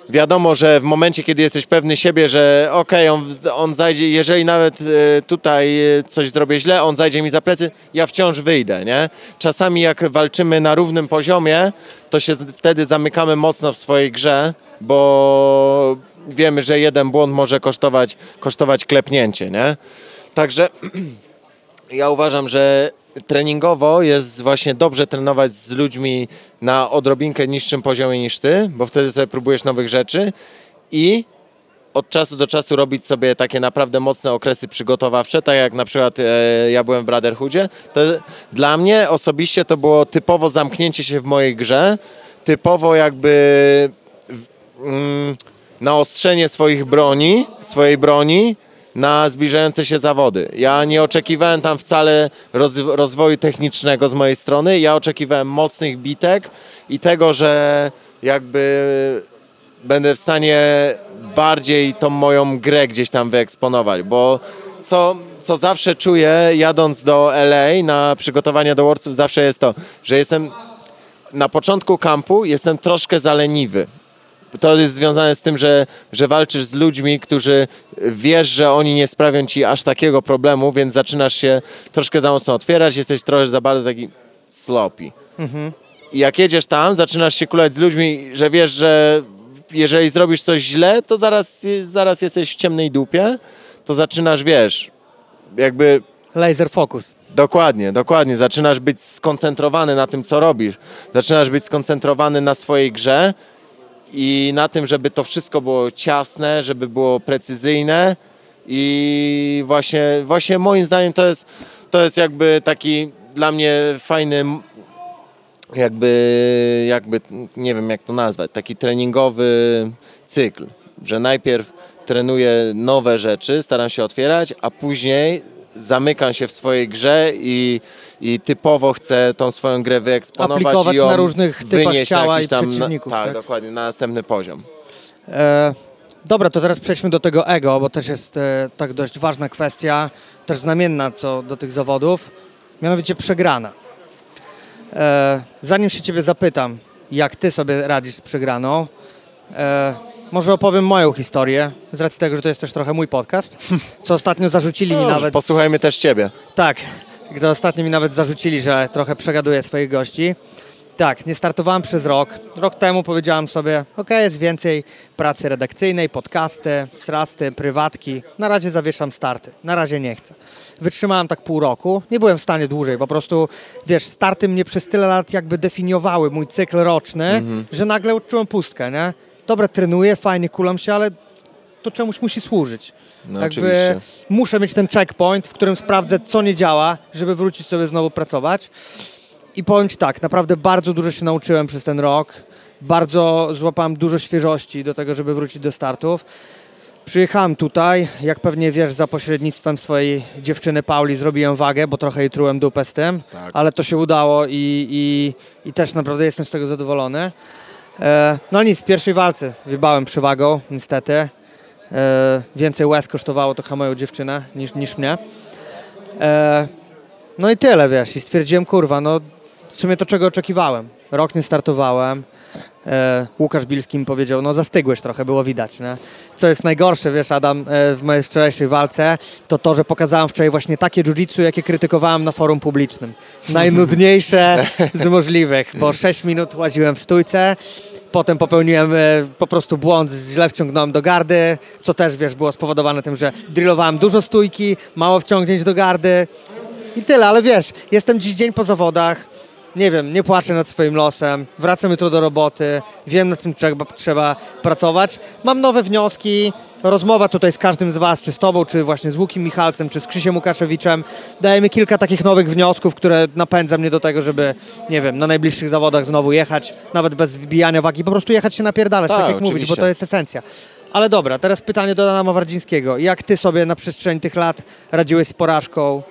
wiadomo, że w momencie, kiedy jesteś pewny siebie, że okej, on, on zajdzie, jeżeli nawet e, tutaj e, coś zrobię źle, on zajdzie mi za plecy, ja wciąż wyjdę, nie? Czasami jak walczymy na równym poziomie, to się wtedy zamykamy mocno w swojej grze, bo wiemy, że jeden błąd może kosztować, kosztować klepnięcie, nie? Także ja uważam, że treningowo jest właśnie dobrze trenować z ludźmi na odrobinkę niższym poziomie niż ty, bo wtedy sobie próbujesz nowych rzeczy i od czasu do czasu robić sobie takie naprawdę mocne okresy przygotowawcze, tak jak na przykład e, ja byłem w Brotherhoodzie. To dla mnie osobiście to było typowo zamknięcie się w mojej grze, typowo jakby w, mm, naostrzenie swoich broni, swojej broni na zbliżające się zawody. Ja nie oczekiwałem tam wcale roz, rozwoju technicznego z mojej strony, ja oczekiwałem mocnych bitek i tego, że jakby będę w stanie bardziej tą moją grę gdzieś tam wyeksponować, bo co, co zawsze czuję jadąc do LA na przygotowania do Worldsów zawsze jest to, że jestem na początku kampu jestem troszkę zaleniwy. To jest związane z tym, że, że walczysz z ludźmi, którzy wiesz, że oni nie sprawią ci aż takiego problemu, więc zaczynasz się troszkę za mocno otwierać, jesteś trochę za bardzo taki sloppy. I jak jedziesz tam, zaczynasz się kulać z ludźmi, że wiesz, że jeżeli zrobisz coś źle, to zaraz, zaraz jesteś w ciemnej dupie, to zaczynasz, wiesz, jakby Laser focus. Dokładnie, dokładnie. Zaczynasz być skoncentrowany na tym, co robisz. Zaczynasz być skoncentrowany na swojej grze i na tym, żeby to wszystko było ciasne, żeby było precyzyjne. I właśnie, właśnie moim zdaniem to jest, to jest jakby taki dla mnie fajny jakby, jakby, nie wiem jak to nazwać, taki treningowy cykl, że najpierw trenuję nowe rzeczy, staram się otwierać, a później zamykam się w swojej grze i, i typowo chcę tą swoją grę wyeksponować Aplikować i ją na różnych typach wynieść ciała jakiś i tam, przeciwników, Na, tak, tak? dokładnie, na następny poziom. E, dobra, to teraz przejdźmy do tego ego, bo też jest e, tak dość ważna kwestia, też znamienna co do tych zawodów, mianowicie przegrana. E, zanim się ciebie zapytam, jak ty sobie radzisz z przegraną, e, może opowiem moją historię, z racji tego, że to jest też trochę mój podcast, co ostatnio zarzucili mi No, nawet... Posłuchajmy też ciebie. Tak, gdy ostatnio mi nawet zarzucili, że trochę przegaduję swoich gości. Tak, nie startowałem przez rok. Rok temu powiedziałem sobie, ok, jest więcej pracy redakcyjnej, podcasty, srasty, prywatki. Na razie zawieszam starty, na razie nie chcę. Wytrzymałem tak pół roku, nie byłem w stanie dłużej, po prostu, wiesz, starty mnie przez tyle lat jakby definiowały, mój cykl roczny, że nagle odczułem pustkę, nie? Dobra, trenuję, fajnie, kulam się, ale to czemuś musi służyć. No, Jakby oczywiście. muszę mieć ten checkpoint, w którym sprawdzę, co nie działa, żeby wrócić sobie znowu pracować. I powiem Ci tak, naprawdę bardzo dużo się nauczyłem przez ten rok. Bardzo złapałem dużo świeżości do tego, żeby wrócić do startów. Przyjechałem tutaj, jak pewnie wiesz, za pośrednictwem swojej dziewczyny Pauli zrobiłem wagę, bo trochę jej trułem dupę z tym, Tak. ale to się udało i, i, i też naprawdę jestem z tego zadowolony. E, no nic, w pierwszej walce wybałem przewagą, niestety. E, więcej łez kosztowało to moją dziewczynę niż, niż mnie. E, no i tyle, wiesz, i stwierdziłem, kurwa, no w sumie to czego oczekiwałem. Rok nie startowałem. E, Łukasz Bilski mi powiedział, no zastygłeś trochę, było widać, nie? Co jest najgorsze, wiesz, Adam, e, w mojej wczorajszej walce, to to, że pokazałem wczoraj właśnie takie jiu-jitsu, jakie krytykowałem na forum publicznym. Najnudniejsze z możliwych, bo 6 minut łaziłem w stójce, Potem popełniłem e, po prostu błąd, źle wciągnąłem do gardy, co też, wiesz, było spowodowane tym, że drillowałem dużo stójki, mało wciągnięć do gardy i tyle, ale wiesz, jestem dziś dzień po zawodach, nie wiem, nie płaczę nad swoim losem, wracam jutro do roboty, wiem nad tym trzeba, trzeba pracować, mam nowe wnioski, rozmowa tutaj z każdym z Was, czy z Tobą, czy właśnie z Łukiem Michalcem, czy z Krzysiem Łukaszewiczem, daje mi kilka takich nowych wniosków, które napędza mnie do tego, żeby, nie wiem, na najbliższych zawodach znowu jechać, nawet bez wbijania wagi, po prostu jechać się napierdalać, tak, tak jak oczywiście. mówić, bo to jest esencja. Ale dobra, teraz pytanie do Adama Wardzińskiego. Jak Ty sobie na przestrzeni tych lat radziłeś z porażką,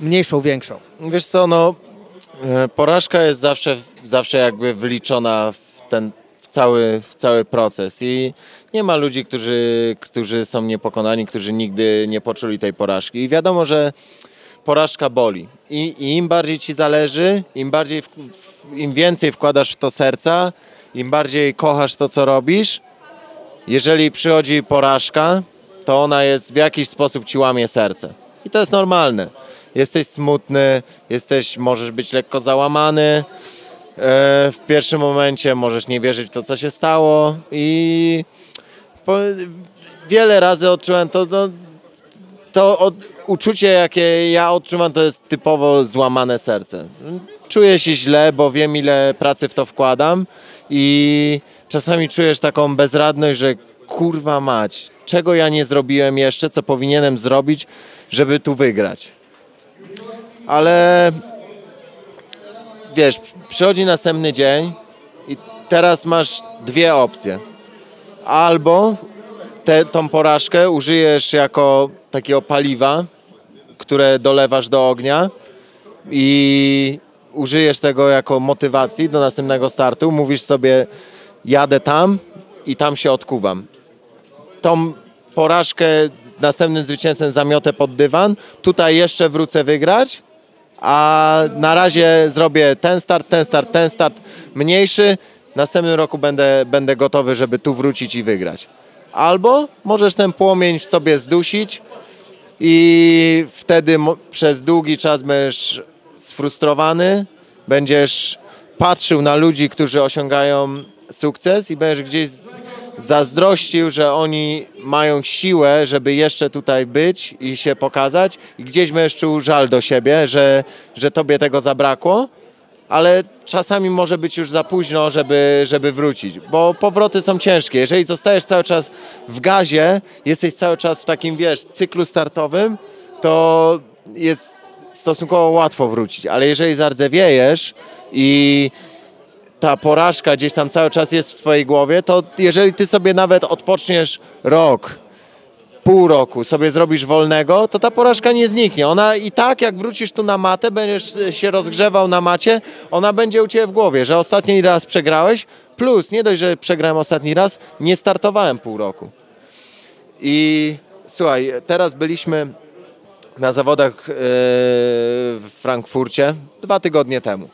mniejszą, większą? Wiesz co, no porażka jest zawsze, zawsze jakby wliczona w ten w cały, w cały proces i nie ma ludzi, którzy, którzy są niepokonani, którzy nigdy nie poczuli tej porażki. I wiadomo, że porażka boli. I, i im bardziej ci zależy, im, bardziej, im więcej wkładasz w to serca, im bardziej kochasz to, co robisz, jeżeli przychodzi porażka, to ona jest w jakiś sposób ci łamie serce. I to jest normalne. Jesteś smutny, jesteś, możesz być lekko załamany. E, w pierwszym momencie możesz nie wierzyć w to, co się stało i po, wiele razy odczułem to, to, to od, uczucie, jakie ja odczuwam, to jest typowo złamane serce. Czuję się źle, bo wiem, ile pracy w to wkładam i czasami czujesz taką bezradność, że kurwa mać, czego ja nie zrobiłem jeszcze, co powinienem zrobić, żeby tu wygrać. Ale wiesz, przychodzi następny dzień i teraz masz dwie opcje. Albo tę tą porażkę użyjesz jako takiego paliwa, które dolewasz do ognia i użyjesz tego jako motywacji do następnego startu. Mówisz sobie, jadę tam i tam się odkuwam. Tą porażkę z następnym zwycięstwem zamiotę pod dywan. Tutaj jeszcze wrócę wygrać, a na razie zrobię ten start, ten start, ten start mniejszy. Następnym roku będę, będę gotowy, żeby tu wrócić i wygrać. Albo możesz ten płomień w sobie zdusić i wtedy przez długi czas będziesz sfrustrowany, będziesz patrzył na ludzi, którzy osiągają sukces i będziesz gdzieś zazdrościł, że oni mają siłę, żeby jeszcze tutaj być i się pokazać. I gdzieś będziesz czuł żal do siebie, że, że tobie tego zabrakło, ale czasami może być już za późno, żeby, żeby wrócić, bo powroty są ciężkie. Jeżeli zostajesz cały czas w gazie, jesteś cały czas w takim, wiesz, cyklu startowym, to jest stosunkowo łatwo wrócić, ale jeżeli zardzewiejesz i ta porażka gdzieś tam cały czas jest w twojej głowie, to jeżeli ty sobie nawet odpoczniesz rok, pół roku, sobie zrobisz wolnego, to ta porażka nie zniknie. Ona i tak jak wrócisz tu na matę, będziesz się rozgrzewał na macie, ona będzie u ciebie w głowie, że ostatni raz przegrałeś, plus nie dość, że przegrałem ostatni raz, nie startowałem pół roku. I słuchaj, teraz byliśmy na zawodach yy, w Frankfurcie dwa tygodnie temu.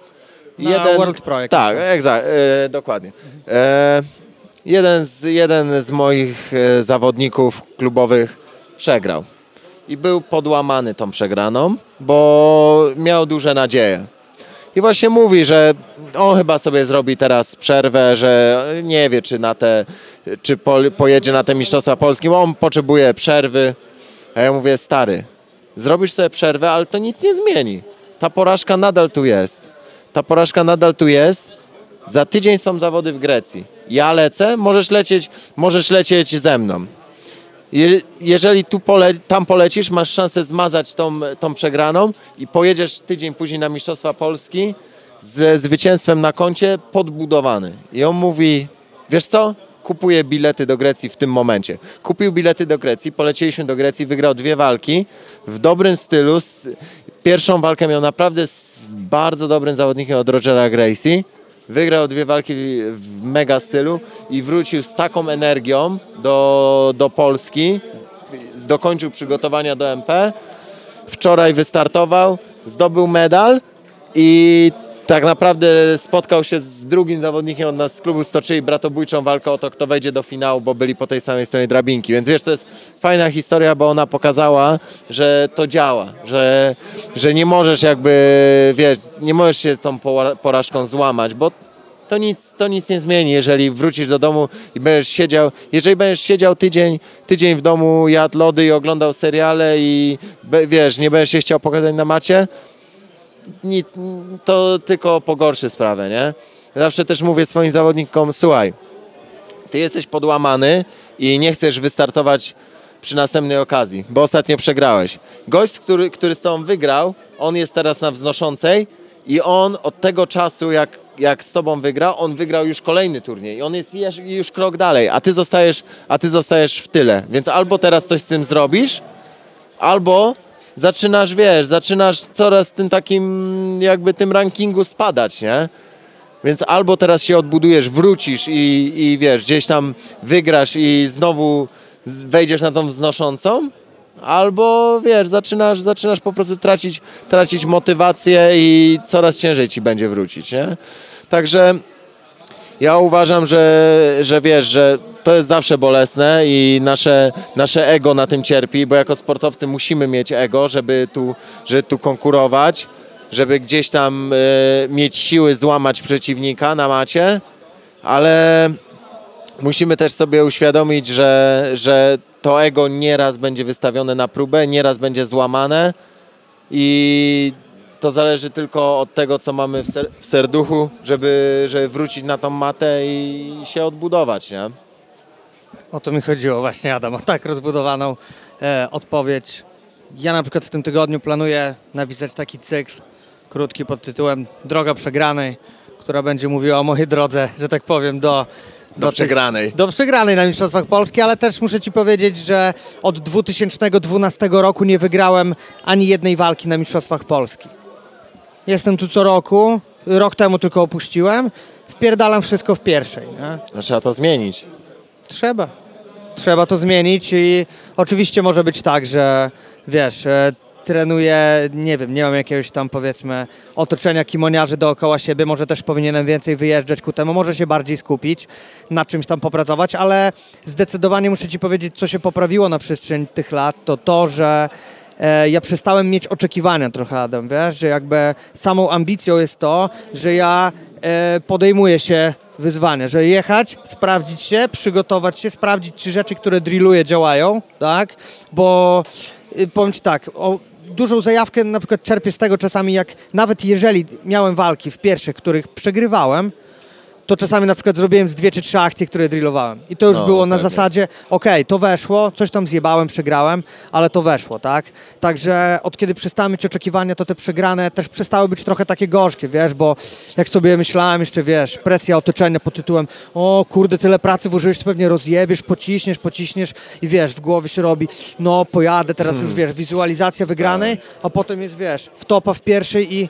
Na jeden, World Pro. Tak, egza, e, dokładnie. E, jeden, z, jeden z moich e, zawodników klubowych przegrał. I był podłamany tą przegraną, bo miał duże nadzieje. I właśnie mówi, że on chyba sobie zrobi teraz przerwę, że nie wie, czy na te, czy po, pojedzie na te Mistrzostwa Polskie, bo on potrzebuje przerwy. A ja mówię, stary, zrobisz sobie przerwę, ale to nic nie zmieni. Ta porażka nadal tu jest ta porażka nadal tu jest. Za tydzień są zawody w Grecji. Ja lecę, możesz lecieć, możesz lecieć ze mną. Je, jeżeli tu pole, tam polecisz, masz szansę zmazać tą, tą przegraną i pojedziesz tydzień później na Mistrzostwa Polski ze zwycięstwem na koncie podbudowany. I on mówi, wiesz co? Kupuję bilety do Grecji w tym momencie. Kupił bilety do Grecji, poleciliśmy do Grecji, wygrał dwie walki w dobrym stylu. Pierwszą walkę miał naprawdę bardzo dobrym zawodnikiem od Rogera Gracie. Wygrał dwie walki w mega stylu i wrócił z taką energią do, do Polski. Dokończył przygotowania do MP. Wczoraj wystartował, zdobył medal i tak naprawdę spotkał się z drugim zawodnikiem od nas z klubu, stoczyli bratobójczą walkę o to, kto wejdzie do finału, bo byli po tej samej stronie drabinki. Więc wiesz, to jest fajna historia, bo ona pokazała, że to działa, że, że nie możesz jakby, wiesz, nie możesz się tą porażką złamać, bo to nic, to nic nie zmieni, jeżeli wrócisz do domu i będziesz siedział, jeżeli będziesz siedział tydzień, tydzień w domu, jadł lody i oglądał seriale i wiesz, nie będziesz się chciał pokazać na macie, nic, to tylko pogorszy sprawę, nie? Zawsze też mówię swoim zawodnikom, słuchaj, ty jesteś podłamany i nie chcesz wystartować przy następnej okazji, bo ostatnio przegrałeś. Gość, który, który z tobą wygrał, on jest teraz na wznoszącej i on od tego czasu, jak, jak z tobą wygrał, on wygrał już kolejny turniej. On jest już, już krok dalej, a ty, zostajesz, a ty zostajesz w tyle. Więc albo teraz coś z tym zrobisz, albo zaczynasz, wiesz, zaczynasz coraz tym takim jakby tym rankingu spadać, nie? Więc albo teraz się odbudujesz, wrócisz i, i wiesz, gdzieś tam wygrasz i znowu wejdziesz na tą wznoszącą, albo wiesz, zaczynasz, zaczynasz po prostu tracić, tracić motywację i coraz ciężej ci będzie wrócić, nie? Także ja uważam, że, że wiesz, że to jest zawsze bolesne i nasze, nasze ego na tym cierpi, bo jako sportowcy musimy mieć ego, żeby tu, żeby tu konkurować, żeby gdzieś tam y, mieć siły złamać przeciwnika na macie, ale musimy też sobie uświadomić, że, że to ego nieraz będzie wystawione na próbę, nieraz będzie złamane i to zależy tylko od tego, co mamy w, ser w serduchu, żeby, żeby wrócić na tą matę i się odbudować, nie? O to mi chodziło właśnie, Adam, o tak rozbudowaną e, odpowiedź. Ja na przykład w tym tygodniu planuję napisać taki cykl krótki pod tytułem Droga przegranej, która będzie mówiła o mojej drodze, że tak powiem, do do, do przegranej. Tych, do przegranej na Mistrzostwach Polski, ale też muszę Ci powiedzieć, że od 2012 roku nie wygrałem ani jednej walki na Mistrzostwach Polski. Jestem tu co roku, rok temu tylko opuściłem, wpierdalam wszystko w pierwszej. Nie? No, trzeba to zmienić. Trzeba. Trzeba to zmienić i oczywiście może być tak, że wiesz, e, trenuję, nie wiem, nie mam jakiegoś tam powiedzmy otoczenia kimoniarzy dookoła siebie, może też powinienem więcej wyjeżdżać ku temu, może się bardziej skupić, nad czymś tam popracować, ale zdecydowanie muszę Ci powiedzieć, co się poprawiło na przestrzeni tych lat, to to, że ja przestałem mieć oczekiwania trochę, Adam, wiesz, że jakby samą ambicją jest to, że ja e, podejmuję się wyzwania, że jechać, sprawdzić się, przygotować się, sprawdzić, czy rzeczy, które drilluję działają, tak, bo y, powiem Ci tak, o, dużą zajawkę na przykład czerpię z tego czasami, jak nawet jeżeli miałem walki w pierwszych, których przegrywałem, to czasami na przykład zrobiłem z dwie czy trzy akcje, które drillowałem. I to już no, było na zasadzie, okej, okay, to weszło, coś tam zjebałem, przegrałem, ale to weszło, tak? Także od kiedy przestałem mieć oczekiwania, to te przegrane też przestały być trochę takie gorzkie, wiesz, bo jak sobie myślałem jeszcze, wiesz, presja otoczenia pod tytułem, o kurde, tyle pracy włożyłeś, to pewnie rozjebiesz, pociśniesz, pociśniesz i wiesz, w głowie się robi, no pojadę, teraz hmm. już wiesz, wizualizacja wygranej, tak. a potem jest, wiesz, wtopa w pierwszej i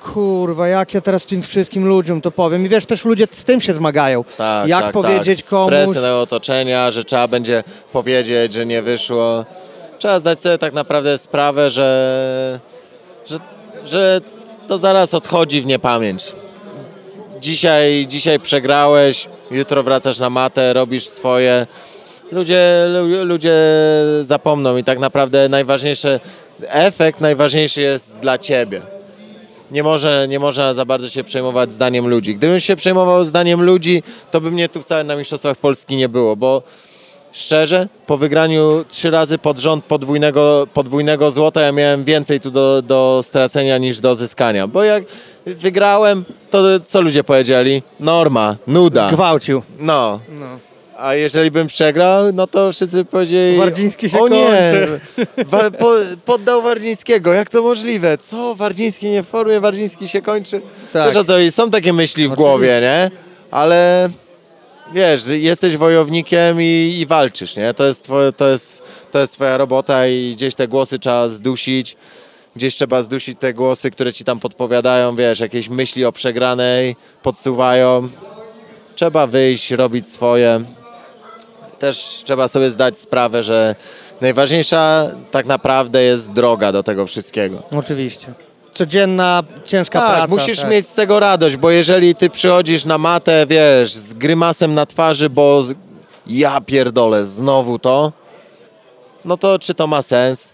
kurwa, jak ja teraz tym wszystkim ludziom to powiem. I wiesz, też ludzie z tym się zmagają. Tak, jak tak, powiedzieć tak. komuś... Presja tego otoczenia, że trzeba będzie powiedzieć, że nie wyszło. Trzeba zdać sobie tak naprawdę sprawę, że, że, że to zaraz odchodzi w niepamięć. Dzisiaj, dzisiaj przegrałeś, jutro wracasz na matę, robisz swoje. Ludzie, ludzie zapomną i tak naprawdę najważniejszy efekt najważniejszy jest dla ciebie nie może, nie można za bardzo się przejmować zdaniem ludzi. Gdybym się przejmował zdaniem ludzi, to by mnie tu wcale na Mistrzostwach Polski nie było, bo szczerze, po wygraniu trzy razy pod rząd podwójnego, podwójnego złota, ja miałem więcej tu do, do stracenia niż do zyskania. Bo jak wygrałem, to co ludzie powiedzieli? Norma, nuda. Gwałcił. No. no. A jeżeli bym przegrał, no to wszyscy powiedzieli... Wardziński się o nie, War, po, poddał Wardzińskiego. Jak to możliwe? Co? Wardziński nie formuje, Wardziński się kończy. Tak. Wiesz co, są takie myśli w głowie, nie? Ale wiesz, jesteś wojownikiem i, i walczysz, nie? To jest, twoje, to, jest, to jest twoja robota i gdzieś te głosy trzeba zdusić. Gdzieś trzeba zdusić te głosy, które ci tam podpowiadają, wiesz, jakieś myśli o przegranej podsuwają. Trzeba wyjść, robić swoje też trzeba sobie zdać sprawę, że najważniejsza tak naprawdę jest droga do tego wszystkiego. Oczywiście. Codzienna, ciężka tak, praca. musisz tak. mieć z tego radość, bo jeżeli ty przychodzisz na matę, wiesz, z grymasem na twarzy, bo ja pierdolę, znowu to, no to czy to ma sens?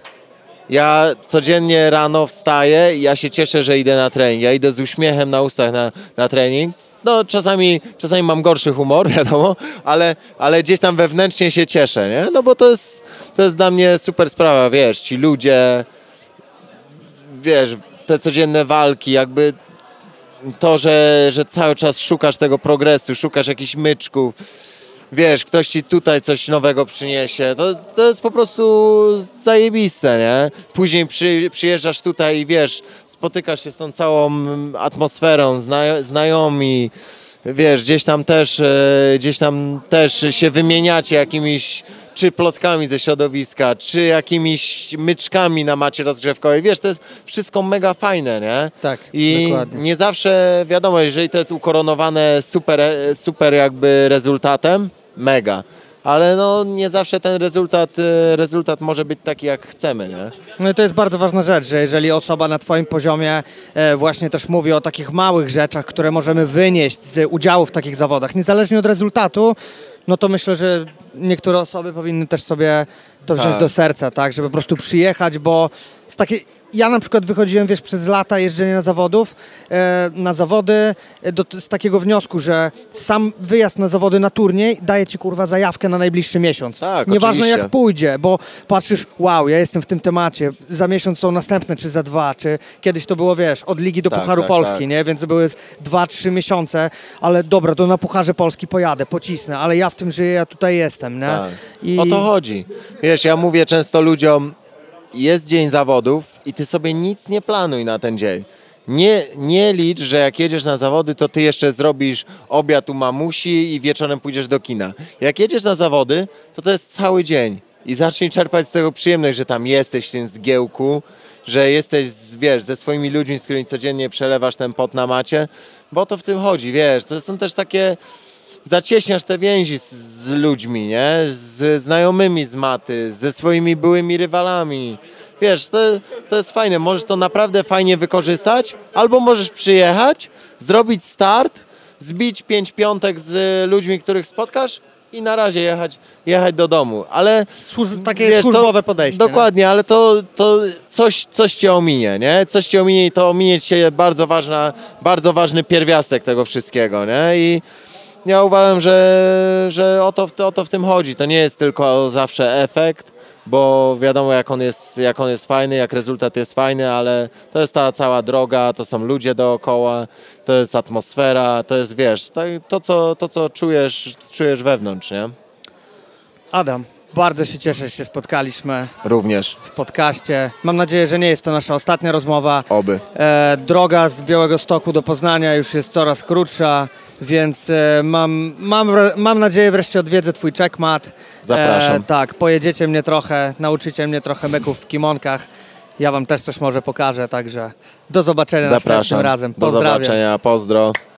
Ja codziennie rano wstaję i ja się cieszę, że idę na trening. Ja idę z uśmiechem na ustach na, na trening no czasami, czasami mam gorszy humor, wiadomo, ale, ale gdzieś tam wewnętrznie się cieszę, nie? No bo to jest, to jest dla mnie super sprawa, wiesz, ci ludzie, wiesz, te codzienne walki, jakby to, że, że cały czas szukasz tego progresu, szukasz jakichś myczków, wiesz, ktoś ci tutaj coś nowego przyniesie. To, to jest po prostu zajebiste, nie? Później przy, przyjeżdżasz tutaj i wiesz, spotykasz się z tą całą atmosferą, zna, znajomi, wiesz, gdzieś tam też, e, gdzieś tam też się wymieniacie jakimiś czy plotkami ze środowiska, czy jakimiś myczkami na macie rozgrzewkowej. Wiesz, to jest wszystko mega fajne, nie? Tak, I dokładnie. nie zawsze, wiadomo, jeżeli to jest ukoronowane super, super jakby rezultatem, mega. Ale no nie zawsze ten rezultat, e, rezultat może być taki, jak chcemy, nie? No i to jest bardzo ważna rzecz, że jeżeli osoba na Twoim poziomie e, właśnie też mówi o takich małych rzeczach, które możemy wynieść z udziału w takich zawodach, niezależnie od rezultatu, no to myślę, że niektóre osoby powinny też sobie to wziąć Tak. do serca, tak, żeby po prostu przyjechać, bo z takiej... Ja na przykład wychodziłem, wiesz, przez lata jeżdżenia na zawodów, e, na zawody e, do, z takiego wniosku, że sam wyjazd na zawody na turniej daje ci kurwa zajawkę na najbliższy miesiąc. Tak, Nieważne oczywiście. jak pójdzie, bo patrzysz, wow, ja jestem w tym temacie, za miesiąc są następne, czy za dwa, czy kiedyś to było, wiesz, od Ligi do Tak, Pucharu tak, Polski, tak. nie? Więc były dwa, trzy miesiące, ale dobra, to na Pucharze Polski pojadę, pocisnę, ale ja w tym żyję, ja tutaj jestem, nie? Tak. I O to chodzi. Wiesz, ja mówię często ludziom, jest dzień zawodów i ty sobie nic nie planuj na ten dzień. Nie, nie licz, że jak jedziesz na zawody, to ty jeszcze zrobisz obiad u mamusi i wieczorem pójdziesz do kina. Jak jedziesz na zawody, to to jest cały dzień. I zacznij czerpać z tego przyjemność, że tam jesteś w tym zgiełku, że jesteś, wiesz, ze swoimi ludźmi, z którymi codziennie przelewasz ten pot na macie, bo to w tym chodzi, wiesz. To są też takie zacieśniasz te więzi z, z ludźmi, nie? Z znajomymi z maty, ze swoimi byłymi rywalami. Wiesz, to, to jest fajne. Możesz to naprawdę fajnie wykorzystać, albo możesz przyjechać, zrobić start, zbić pięć piątek z ludźmi, których spotkasz i na razie jechać, jechać do domu. Ale służ- takie wiesz, to- służbowe podejście. nie? Dokładnie, ale to, to coś, coś cię ominie, nie? Coś cię ominie i to ominie cię bardzo, ważna, bardzo ważny pierwiastek tego wszystkiego, nie? I ja uważam, że, że o, to, o to w tym chodzi. To nie jest tylko zawsze efekt, bo wiadomo jak on, jest, jak on jest fajny, jak rezultat jest fajny, ale to jest ta cała droga, to są ludzie dookoła, to jest atmosfera, to jest, wiesz, to, to, co, to co czujesz, czujesz wewnątrz, nie? Adam, bardzo się cieszę, że się spotkaliśmy Również, w podcaście. Mam nadzieję, że nie jest to nasza ostatnia rozmowa. oby. E, droga z Białego Stoku do Poznania już jest coraz krótsza, więc e, mam, mam, mam nadzieję wreszcie odwiedzę Twój checkmat. Zapraszam. tak, pojedziecie mnie trochę, nauczycie mnie trochę myków w kimonkach. Ja Wam też coś może pokażę, także do zobaczenia Zapraszam. następnym razem. Do Pozdrawiam. zobaczenia, pozdro.